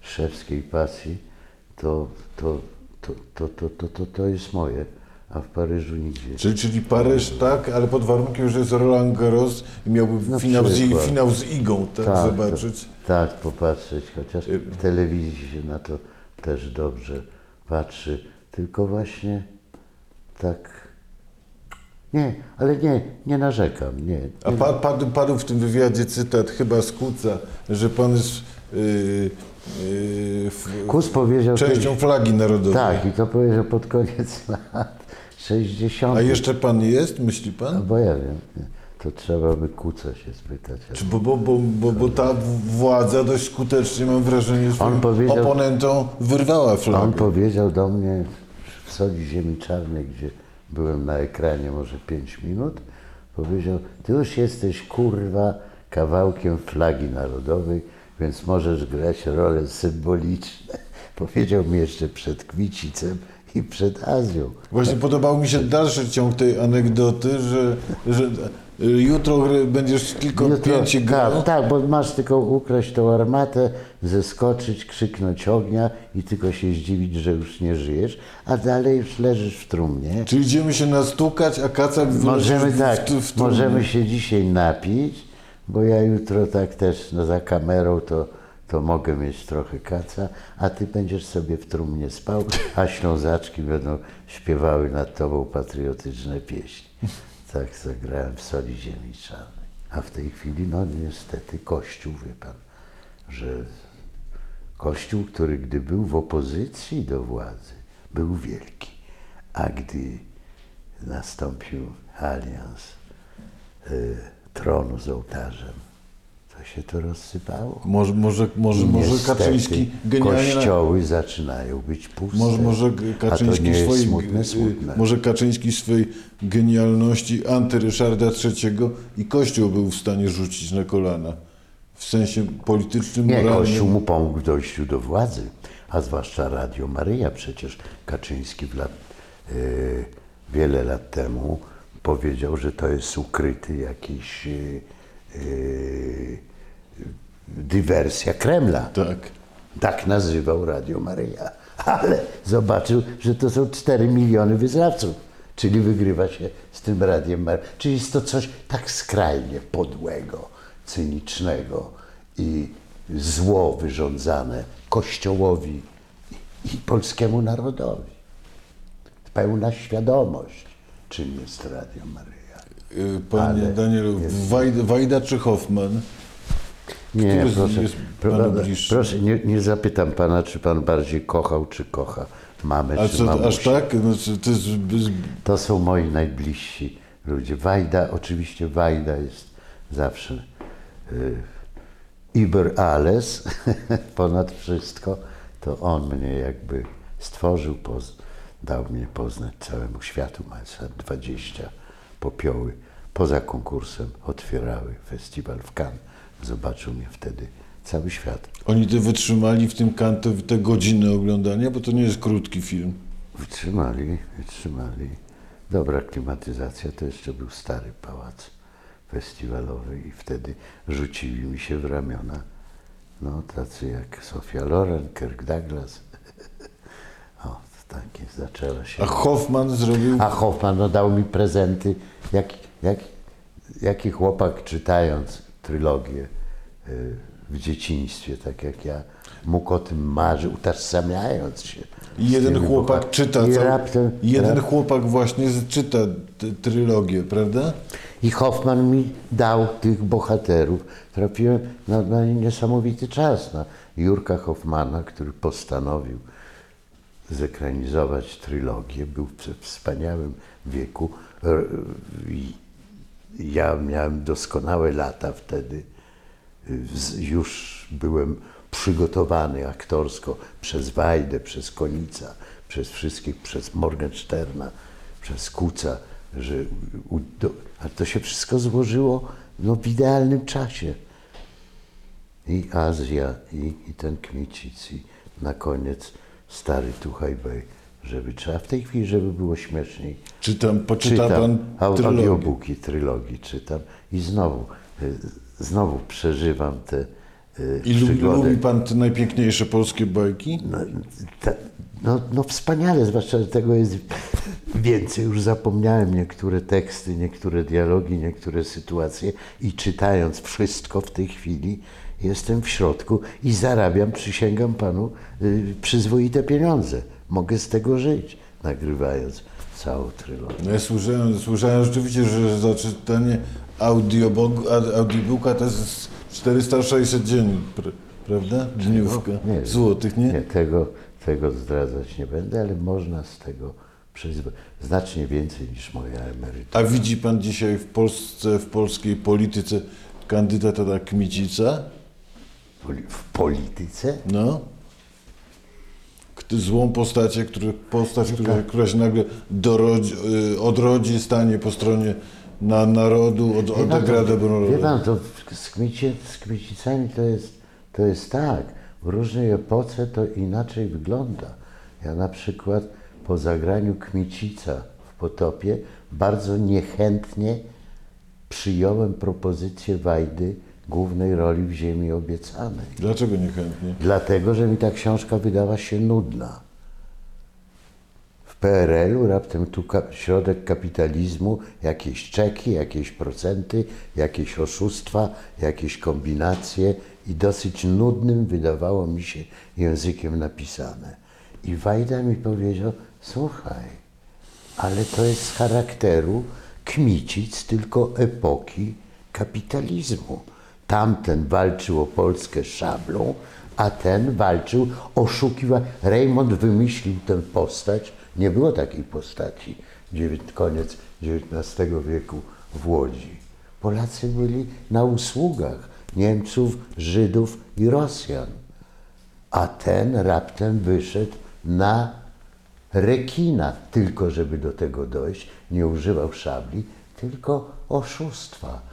szewskiej pasji, to, to, to, to, to, to, to, to jest moje, a w Paryżu nigdzie. Czyli, czyli Paryż tak, ale pod warunkiem, że jest Roland Garros i miałby Na finał z, finał z Igą, tak, zobaczyć. To, tak, popatrzeć, chociaż w telewizji się na to też dobrze patrzy, tylko właśnie tak. Nie, ale nie, nie narzekam, nie. A pa, padł, padł w tym wywiadzie cytat chyba z Kuca, że pan jest yy, yy, Kus powiedział częścią flagi narodowej. Tak, i to powiedział pod koniec lat 60. A jeszcze pan jest, myśli pan? No bo ja wiem, nie. To trzeba by Kuca się spytać. Czy bo, bo, bo, bo, bo ta władza dość skutecznie, mam wrażenie, swoim powiedział- oponentom wyrwała flagę. On powiedział do mnie w Soli Ziemi Czarnej, gdzie byłem na ekranie może 5 minut, powiedział, ty już jesteś kurwa kawałkiem flagi narodowej, więc możesz grać role symboliczne. Powiedział mi jeszcze przed Kwicicem i przed Azją. Właśnie podobał mi się dalszy ciąg tej anegdoty, że, że jutro gry- będziesz tylko Jutro- pięcie grał. tak, tak, bo masz tylko ukraść tą armatę, zeskoczyć, krzyknąć ognia i tylko się zdziwić, że już nie żyjesz, a dalej już leżysz w trumnie. Czyli idziemy się nastukać, a kacak Możemy w, tak, w, w możemy się dzisiaj napić, bo ja jutro tak też no, za kamerą to, to mogę mieć trochę kaca, a ty będziesz sobie w trumnie spał, a ślązaczki będą śpiewały nad tobą patriotyczne pieśni. Tak zagrałem w Soli Ziemi Czarnej. A w tej chwili, no niestety, Kościół, wie pan, że Kościół, który gdy był w opozycji do władzy, był wielki, a gdy nastąpił alians y, tronu z ołtarzem, to się to rozsypało. Może, może, może, może niestety Kaczyński genialnie... Kościoły zaczynają być puste. Może, może Kaczyński swojej, smutne, smutne. może Kaczyński swojej genialności antyryszarda III i Kościół był w stanie rzucić na kolana. W sensie politycznym, Nie, moralnym. Kościół mu pomógł w dojściu do władzy, a zwłaszcza Radio Maryja. Przecież Kaczyński w lat, y, wiele lat temu powiedział, że to jest ukryty jakiś y, y, dywersja Kremla. Tak. Tak nazywał Radio Maryja. Ale zobaczył, że to są 4 miliony wyznawców. Czyli wygrywa się z tym Radiem Maryja. Czyli jest to coś tak skrajnie podłego, cynicznego i zło wyrządzane Kościołowi i polskiemu narodowi. Pełna świadomość, czym jest Radio Maryja. Y, Panie Ale Danielu, jest- Wajda, Wajda czy Hoffman? Nie, Który proszę, jest pro- panu bliższy? proszę nie, nie zapytam pana, czy pan bardziej kochał, czy kocha mamę, A czy co, aż tak? No, czy to jest, To są moi najbliżsi ludzie. Wajda, oczywiście Wajda jest zawsze y, alles, ponad wszystko. To on mnie jakby stworzył, poz, dał mnie poznać całemu światu. Mając lat 20, popioły poza konkursem otwierały festiwal w Cannes. Zobaczył mnie wtedy cały świat. Oni to wytrzymali w tym kanto te godziny oglądania, bo to nie jest krótki film. Wytrzymali, wytrzymali. Dobra klimatyzacja, to jeszcze był stary pałac festiwalowy i wtedy rzucili mi się w ramiona no tacy jak Sofia Loren, Kirk Douglas. O, takie zaczęła się. A Hoffman zrobił... A Hoffman no, dał mi prezenty, jak, jak, jaki chłopak czytając trylogię y, w dzieciństwie, tak jak ja, mógł o tym marzyć, utożsamiając się. Jeden chłopak czyta, I raptem, jeden rap- chłopak właśnie czyta trylogię, prawda? I Hoffman mi dał tych bohaterów. Trafiłem na, na niesamowity czas, na Jurka Hoffmana, który postanowił zekranizować trylogię. Był w wspaniałym wieku. I Ja miałem doskonałe lata wtedy. Z- Już byłem przygotowany aktorsko przez Wajdę, przez Konica, przez wszystkich, przez Morgensterna, przez Kuca, że a to się wszystko złożyło no, w idealnym czasie. I Azja, i, i ten Kmicic, i na koniec stary Tuchajbej, żeby trzeba w tej chwili, żeby było śmieszniej. Czytam, poczyta pan au- trylogię. audiobooki, trylogii czytam i znowu, y, znowu przeżywam te y, I lubi, pan te najpiękniejsze polskie bajki? No, ta, no, no wspaniale, zwłaszcza, że tego jest więcej. Już zapomniałem niektóre teksty, niektóre dialogi, niektóre sytuacje i czytając wszystko w tej chwili jestem w środku i zarabiam, przysięgam panu, y, przyzwoite pieniądze. Mogę z tego żyć, nagrywając całą trylogię. No ja słyszałem, słyszałem rzeczywiście, że za czytanie audiobooka, to jest 400-600 dziennie, pr- prawda? Dniówka. Nie, Złotych, nie? Nie, tego, tego zdradzać nie będę, ale można z tego przyzwoić. Znacznie więcej niż moja emerytura. A widzi pan dzisiaj w Polsce, w polskiej polityce kandydata na Kmicica? W polityce? No. Kto, złą postacię, który, postać, która, która się nagle dorodzi, y, odrodzi, stanie po stronie na narodu, od, Wie pan, odegra to- dobrą rolę. Wie pan, to z, kmicie, z kmicicami to jest, to jest tak. W różnej epoce to inaczej wygląda. Ja na przykład po zagraniu Kmicica w Potopie bardzo niechętnie przyjąłem propozycję Wajdy głównej roli w Ziemi Obiecanej. Dlaczego niechętnie? Dlatego, że mi ta książka wydała się nudna. W PRL-u raptem tu ka- środek kapitalizmu, jakieś czeki, jakieś procenty, jakieś oszustwa, jakieś kombinacje i dosyć nudnym wydawało mi się językiem napisane. I Wajda mi powiedział, słuchaj, ale to jest z charakteru Kmicic, tylko epoki kapitalizmu. Tamten walczył o Polskę szablą, a ten walczył, oszukiwał. Raymond wymyślił tę postać. Nie było takiej postaci. Koniec XIX wieku w Łodzi. Polacy byli na usługach Niemców, Żydów i Rosjan. A ten raptem wyszedł na rekina, tylko żeby do tego dojść, nie używał szabli, tylko oszustwa.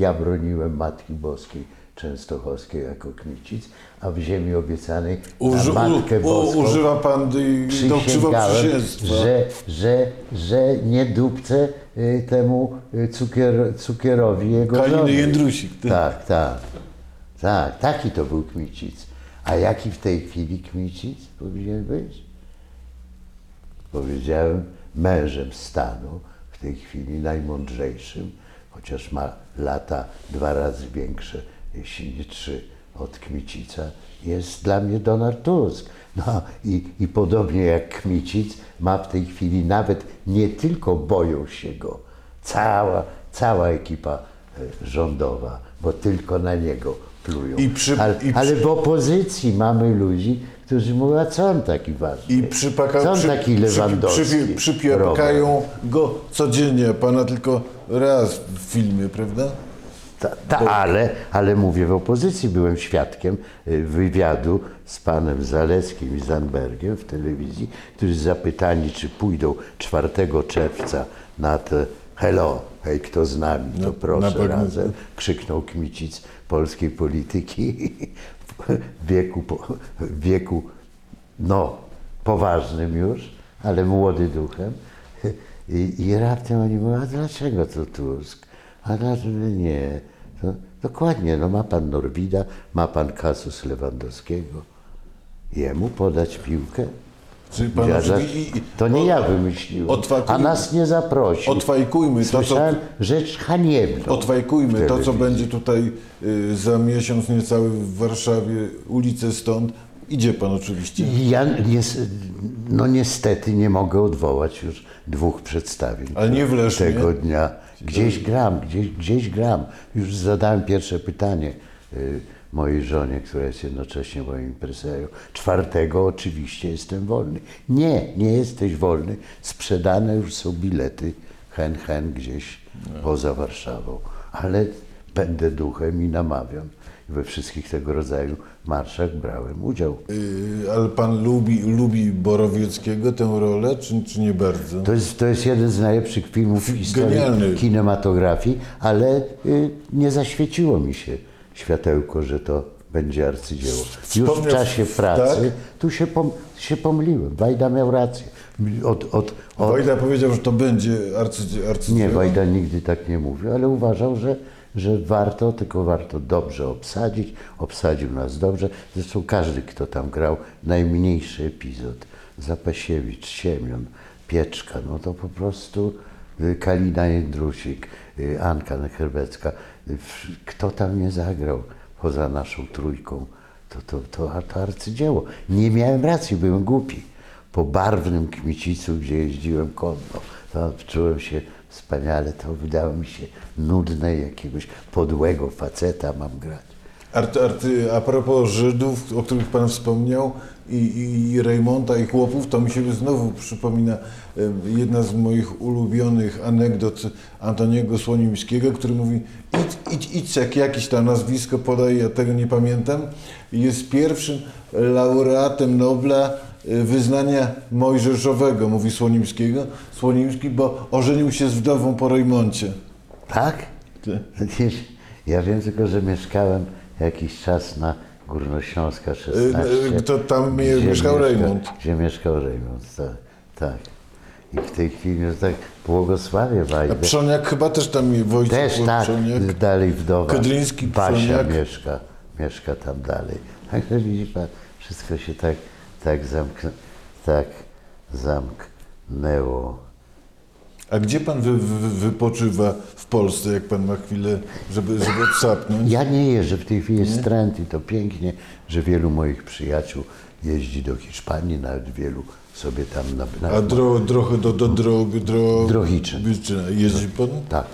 Ja broniłem Matki Boskiej Częstochowskiej jako Kmicic, a w ziemi obiecanej Uży, Matkę Boską u, używa pan dokrzywał przysięgałem, że, że, że nie dupcę y, temu y, cukier, cukierowi jego Kaliny żony. Jędrusik. Tak. Tak, tak. Tak, taki to był Kmicic. A jaki w tej chwili Kmicic powinien być? Powiedziałem mężem stanu, w tej chwili najmądrzejszym, chociaż ma lata dwa razy większe, jeśli nie trzy, od Kmicica, jest dla mnie Donald Tusk. No i, i podobnie jak Kmicic ma w tej chwili nawet nie tylko boją się go, cała, cała ekipa e, rządowa, bo tylko na niego plują. Przy- ale, przy- ale w opozycji mamy ludzi, którzy mówią, a co on taki ważny? I przypaka, co on taki Lewandowski? Przy, przy, go codziennie, pana tylko raz w filmie, prawda? Ta, ta, ale, ale mówię, w opozycji byłem świadkiem y, wywiadu z panem Zaleckim i Zandbergiem w telewizji, którzy zapytani, czy pójdą 4 czerwca na te hello, hej, kto z nami, to proszę razem, krzyknął Kmicic polskiej polityki w wieku, w wieku no, poważnym już, ale młody duchem. I, i raptem oni mówią, a dlaczego to Tusk? A dlaczego nie? To, dokładnie, no ma pan Norwida, ma pan kasus Lewandowskiego. Jemu podać piłkę? Czyli pan i- to nie ja wymyśliłem, a nas nie zaprosił. Odfajkujmy to, co, rzecz haniebną. odfajkujmy to, co będzie tutaj y, za miesiąc niecały w Warszawie, ulicę stąd. Idzie pan oczywiście. Ja no niestety nie mogę odwołać już dwóch przedstawień. Ale nie w Lesznie. Tego dnia. Gdzieś gram, gdzieś, gdzieś gram. Już zadałem pierwsze pytanie y, mojej żonie, która jest jednocześnie moim impresają. Czwartego oczywiście jestem wolny. Nie, nie jesteś wolny. Sprzedane już są bilety hen, hen gdzieś poza Warszawą. Ale będę duchem i namawiam. We wszystkich tego rodzaju marszach brałem udział. Y, ale pan lubi, lubi Borowieckiego tę rolę, czy, czy nie bardzo? To jest, to jest jeden z najlepszych filmów w historii Genialny. kinematografii, ale y, nie zaświeciło mi się światełko, że to będzie arcydzieło. Już w czasie pracy tak? tu się, pom, się pomyliłem. Wajda miał rację. Od, od, od, Wojda powiedział, że to będzie arcydzie, arcydzieło. nie, Wajda nigdy tak nie mówił, ale uważał, że, że warto, tylko warto dobrze obsadzić. Obsadził nas dobrze. Zresztą każdy, kto tam grał, najmniejszy epizod. Zapasiewicz, Siemion, Pieczka, no to po prostu y, Kalina Jędrusik, y, Anka Necherbecka. Y, Kto tam nie zagrał poza naszą trójką, to, to, to, to arcydzieło. Nie miałem racji, byłem głupi. Po barwnym Kmicicu, gdzie jeździłem konno, czułem się wspaniale. To wydało mi się nudne, jakiegoś podłego faceta mam grać. Arty, arty, a propos Żydów, o których Pan wspomniał, i, i, Rejmonta, i chłopów, to mi się znowu przypomina jedna z moich ulubionych anegdot Antoniego Słonimskiego, który mówi idź, idź jak jakieś tam nazwisko podaje, ja tego nie pamiętam, jest pierwszym laureatem Nobla wyznania mojżeszowego, mówi Słonimskiego, Słonimski, bo ożenił się z wdową po Rejmoncie. Tak? Ty. Ja wiem tylko, że mieszkałem jakiś czas na Górnośląska 16. Y, to tam gdzie mieszkał Rejmont. Gdzie mieszkał Rejmont, tak. tak. I w tej chwili, że tak błogosławię A Wajdę. Przoniak chyba też tam Wojciech Też tak, Przoniak. dalej wdowa. Kedryński, Basia Przoniak. mieszka, mieszka tam dalej. Także widzi pan, wszystko się tak, tak, zamknę, tak zamknęło. A gdzie pan wy, wy, wypoczywa w Polsce, jak pan ma chwilę, żeby, żeby odsapnąć? Ja nie jeżdżę, w tej chwili jest trend i to pięknie, że wielu moich przyjaciół jeździ do Hiszpanii, nawet wielu sobie tam na, na A dro, trochę do, do drogi, dro, Drohiczyn. Jeździ pan? Tak.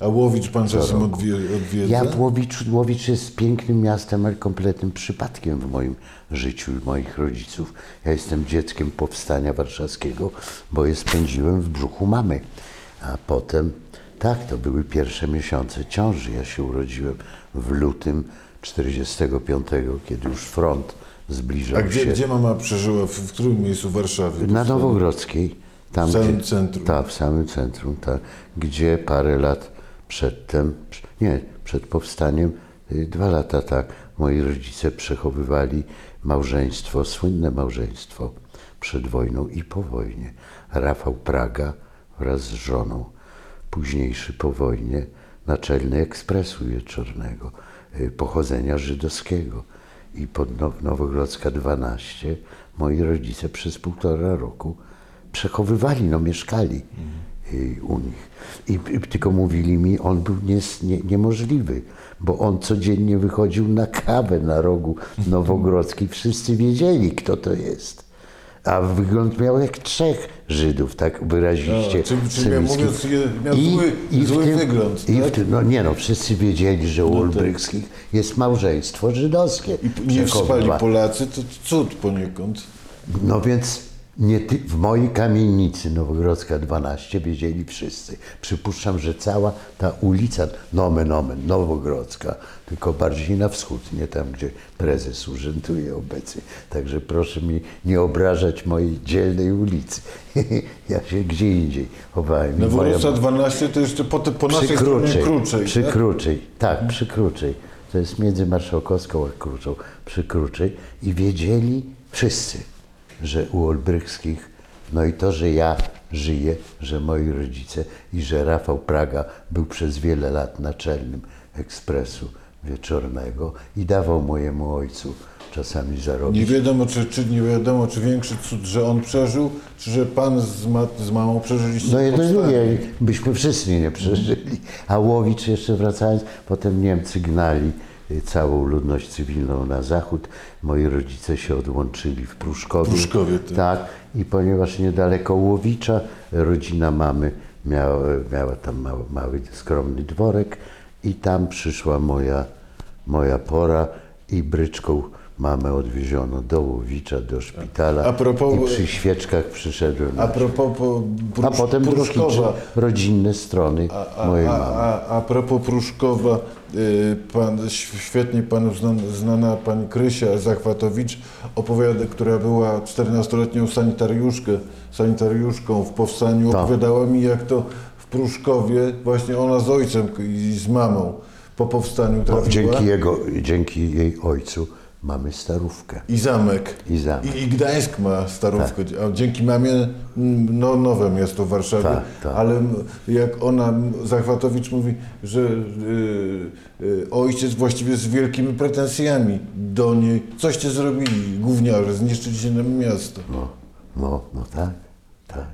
A Łowicz pan czasem odwie, odwiedza? Ja Łowicz, Łowicz jest pięknym miastem, ale kompletnym przypadkiem w moim życiu i moich rodziców. Ja jestem dzieckiem powstania warszawskiego, bo je spędziłem w brzuchu mamy. A potem, tak, to były pierwsze miesiące ciąży. Ja się urodziłem w lutym 45, kiedy już front zbliżał A gdzie, się. gdzie mama przeżyła? W, w którym miejscu Warszawy? Na Nowogrodzkiej. Tam, W samym gdzie, centrum. Tak, w samym centrum, tak. Gdzie parę lat przedtem, nie, przed powstaniem, y, dwa lata tak, moi rodzice przechowywali małżeństwo, słynne małżeństwo przed wojną i po wojnie. Rafał Praga wraz z żoną, późniejszy po wojnie naczelny Ekspresu Wieczornego, y, pochodzenia żydowskiego. I pod Now- Nowogrodzka 12 moi rodzice przez półtora roku przechowywali, no mieszkali y, u nich. I, I tylko mówili mi, on był nies, nie, niemożliwy, bo on codziennie wychodził na kawę na rogu Nowogrodzkiej. Wszyscy wiedzieli, kto to jest. A wygląd miał jak trzech Żydów, tak wyraziście. A, czyli- mówiąc, miał zły- w zły wygląd, I tak? tym, no nie no, wszyscy wiedzieli, że u Olbrychskich jest małżeństwo żydowskie. I nie wspali Polacy, to cud poniekąd. no więc nie ty, w mojej kamienicy Nowogrodzka 12 wiedzieli wszyscy. Przypuszczam, że cała ta ulica, nomen omen, Nowogrodzka, tylko bardziej na wschód, nie tam, gdzie prezes urzęduje obecnie. Także proszę mi nie obrażać mojej dzielnej ulicy. ja się gdzie indziej chowałem. Moja Nowogrodzka 12 to jeszcze po, po naszej stronie Kruczej, Kruczej. Przy tak? Kruczej, tak, przy Kruczej. To jest między Marszałkowską a Kruczą, przy Kruczej. I wiedzieli wszyscy, że u Olbrychskich, no i to, że ja żyję, że moi rodzice i że Rafał Praga był przez wiele lat naczelnym ekspresu wieczornego i dawał mojemu ojcu czasami zarobić. Nie wiadomo, czy, czy nie wiadomo, czy większy cud, że on przeżył, czy że pan z, ma, z mamą przeżyliście No jedno drugie, byśmy wszyscy nie przeżyli. A Łowicz jeszcze wracając, potem Niemcy gnali całą ludność cywilną na zachód. Moi rodzice się odłączyli w Pruszkowie. Pruszkowie, tak. tak. I ponieważ niedaleko Łowicza rodzina mamy miała, miała tam mały, mały, skromny dworek i tam przyszła moja, moja pora i bryczką mamę odwieziono do Łowicza, do szpitala A propos- i przy świeczkach przyszedłem. A propos po, A potem Pruszkowa, rodzinne strony a, mojej a, mamy. a, a propos Pruszkowa, y, pan, świetnie panu znana, znana pani Krysia Zachwatowicz, opowiada, która była 14-letnią sanitariuszkę, sanitariuszką w powstaniu, Tak. opowiadała mi, jak to w Pruszkowie, właśnie ona z ojcem i z mamą po powstaniu trafiła. dzięki, jego, dzięki jej ojcu mamy starówkę. I zamek. I zamek. I, I Gdańsk ma starówkę, a dzięki mamie no, nowe miasto w Warszawie. Tak, tak. Ale jak ona, Zachwatowicz mówi, że y, y, ojciec właściwie z wielkimi pretensjami do niej. Coście zrobili, gówniarze, zniszczyliście nam miasto. No, no, no tak, tak.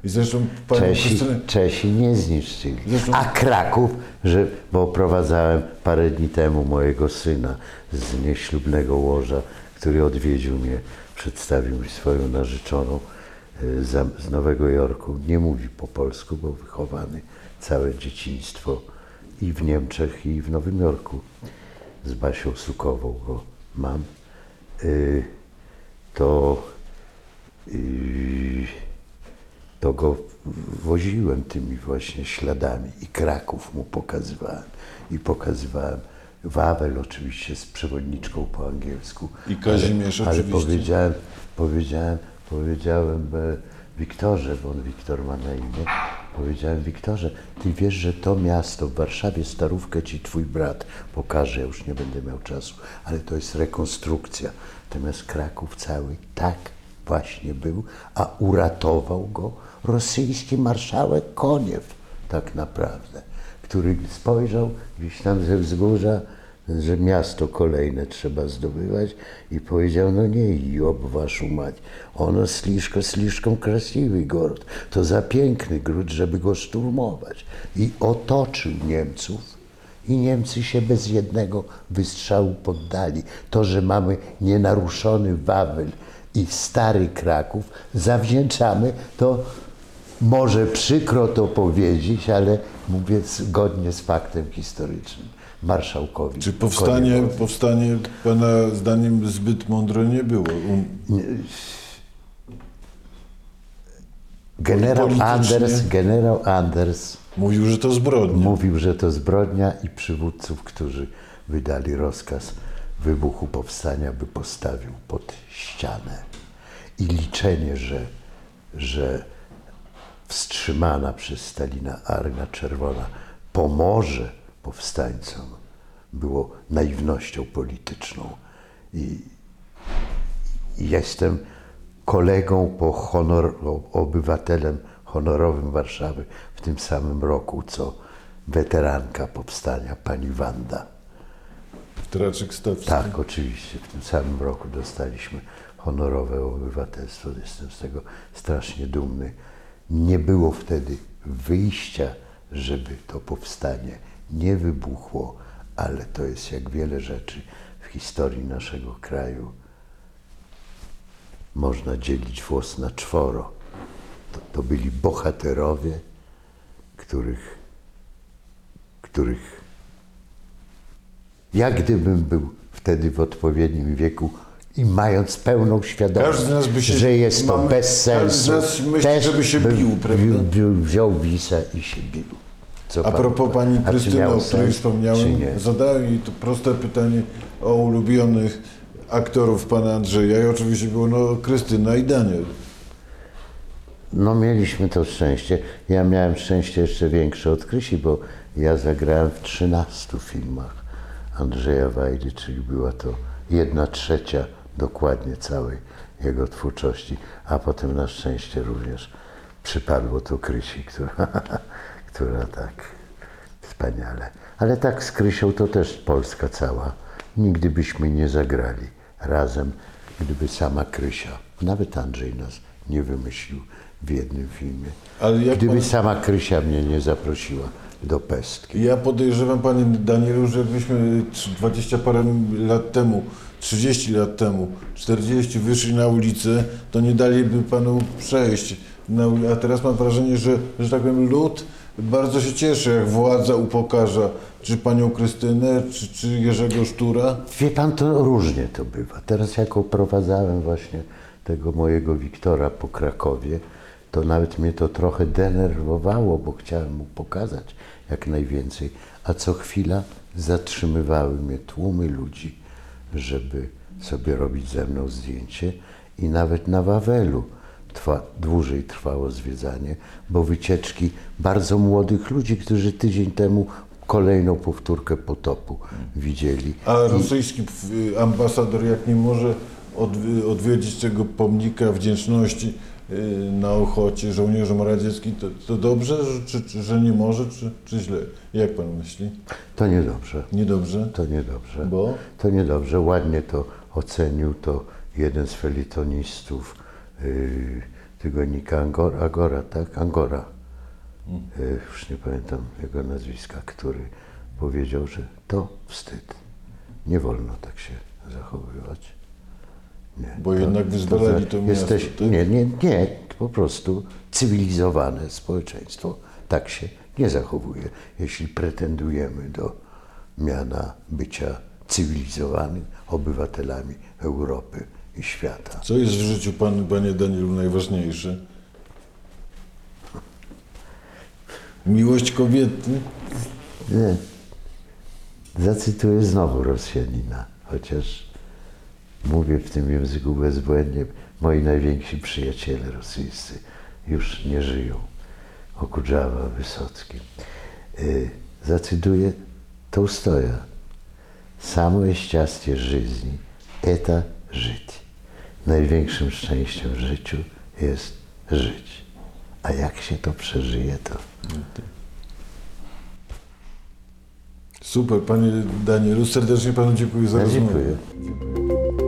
I zresztą Czesi, Krystyna, Czesi nie zniszczyli. Zresztą- A Kraków, że, bo oprowadzałem parę dni temu mojego syna z nieślubnego łoża, który odwiedził mnie, przedstawił mi swoją narzeczoną za- z Nowego Jorku. Nie mówi po polsku, bo wychowany całe dzieciństwo i w Niemczech, i w Nowym Jorku. Z Basią Sukową go mam. Y, to y, to go woziłem tymi właśnie śladami i Kraków mu pokazywałem. I pokazywałem Wawel oczywiście z przewodniczką po angielsku. I Kazimierz ale, ale oczywiście. powiedziałem, powiedziałem, powiedziałem e, Wiktorze, bo on Wiktor ma na imię, powiedziałem Wiktorze, ty wiesz, że to miasto w Warszawie, Starówkę ci twój brat pokaże, ja już nie będę miał czasu, ale to jest rekonstrukcja. Natomiast Kraków cały tak właśnie był, a uratował go rosyjski marszałek Koniew tak naprawdę, który spojrzał gdzieś tam ze wzgórza, że miasto kolejne trzeba zdobywać i powiedział, no nie, Job waszu mać, ono sliszko, sliszką krasiwy gord, to za piękny gród, żeby go szturmować. I otoczył Niemców i Niemcy się bez jednego wystrzału poddali. To, że mamy nienaruszony Wawel i stary Kraków, zawdzięczamy to, może przykro to powiedzieć, ale mówię zgodnie z faktem historycznym, marszałkowi. czy powstanie, Koniewowi. powstanie pana zdaniem zbyt mądre nie było? Um, Generał Anders, generał Anders mówił, że to zbrodnia. mówił, że to zbrodnia i przywódców, którzy wydali rozkaz wybuchu powstania, by postawił pod ścianę. I liczenie, że, że wstrzymana przez Stalina Armia Czerwona pomoże powstańcom, było naiwnością polityczną. I, jestem kolegą po honor, obywatelem honorowym Warszawy w tym samym roku, co weteranka powstania pani Wanda. Traczyk Stawski. Tak, oczywiście. W tym samym roku dostaliśmy honorowe obywatelstwo. Jestem z tego strasznie dumny. Nie było wtedy wyjścia, żeby to powstanie nie wybuchło, ale to jest jak wiele rzeczy w historii naszego kraju. Można dzielić włos na czworo. To, to byli bohaterowie, których, których jak gdybym był wtedy w odpowiednim wieku i mając pełną świadomość, by się- że jest to mamy- bez sensu, myśli, żeby się bym bił, prawda? wziął- wziął- wziął wisę i się bił. Co A propos pani Krystyny, o której wspomniałem, zadałem jej to proste pytanie o ulubionych aktorów pana Andrzeja i oczywiście było no Krystyna i Daniel. No mieliśmy to szczęście. Ja miałem szczęście jeszcze większe od Krysi, bo ja zagrałem w 13 filmach Andrzeja Wajdy, czyli była to jedna trzecia dokładnie całej jego twórczości, a potem na szczęście również przypadło to Krysi, która, która tak wspaniale. Ale tak z Krysią to też Polska cała. Nigdy byśmy nie zagrali razem gdyby sama Krysia, nawet Andrzej nas nie wymyślił w jednym filmie, gdyby pan- sama Krysia mnie nie zaprosiła do pestki. Ja podejrzewam, panie Danielu, że jakbyśmy 20 parę lat temu, 30 lat temu, 40 wyszli na ulicę, to nie daliby panu przejść. A teraz mam wrażenie, że, że tak powiem, lud bardzo się cieszy, jak władza upokarza czy panią Krystynę, czy, czy Jerzego Sztura. Wie pan, to różnie to bywa. Teraz jak oprowadzałem właśnie tego mojego Wiktora po Krakowie, to nawet mnie to trochę denerwowało, bo chciałem mu pokazać jak najwięcej. A co chwila zatrzymywały mnie tłumy ludzi, żeby sobie robić ze mną zdjęcie. I nawet na Wawelu trwa, dłużej trwało zwiedzanie, bo wycieczki bardzo młodych ludzi, którzy tydzień temu kolejną powtórkę potopu widzieli. A rosyjski ambasador, jak nie może odwi- odwiedzić tego pomnika wdzięczności na Ochocie żołnierzom radzieckim, to, to dobrze, że, czy, czy, że nie może, czy, czy źle? Jak pan myśli? To niedobrze. Niedobrze? To niedobrze. Bo? To niedobrze. Ładnie to ocenił to jeden z felitonistów yy, tygodnika Angora, Agora, tak? Angora. Yy, już nie pamiętam jego nazwiska, który powiedział, że to wstyd. Nie wolno tak się zachowywać. Nie, Bo jednak wyzwalali to miasto, jesteś, tak? Nie, nie, nie. Po prostu cywilizowane społeczeństwo tak się nie zachowuje. Jeśli pretendujemy do miana bycia cywilizowanym obywatelami Europy i świata. Co jest w życiu panu, panie Danielu, najważniejsze? Miłość kobiety? Nie. Zacytuję znowu Rosjanina, chociaż Mówię w tym języku bezbłędnie. Moi najwięksi przyjaciele rosyjscy już nie żyją. Okudżawa, Wysocki. Yy, zacytuję Tołstoja. Samo szczęście żyzni Eta żyć. Największym szczęściem w życiu jest żyć. A jak się to przeżyje, to... Super, panie Danielu, serdecznie panu dziękuję za ja rozmowę. Dziękuję.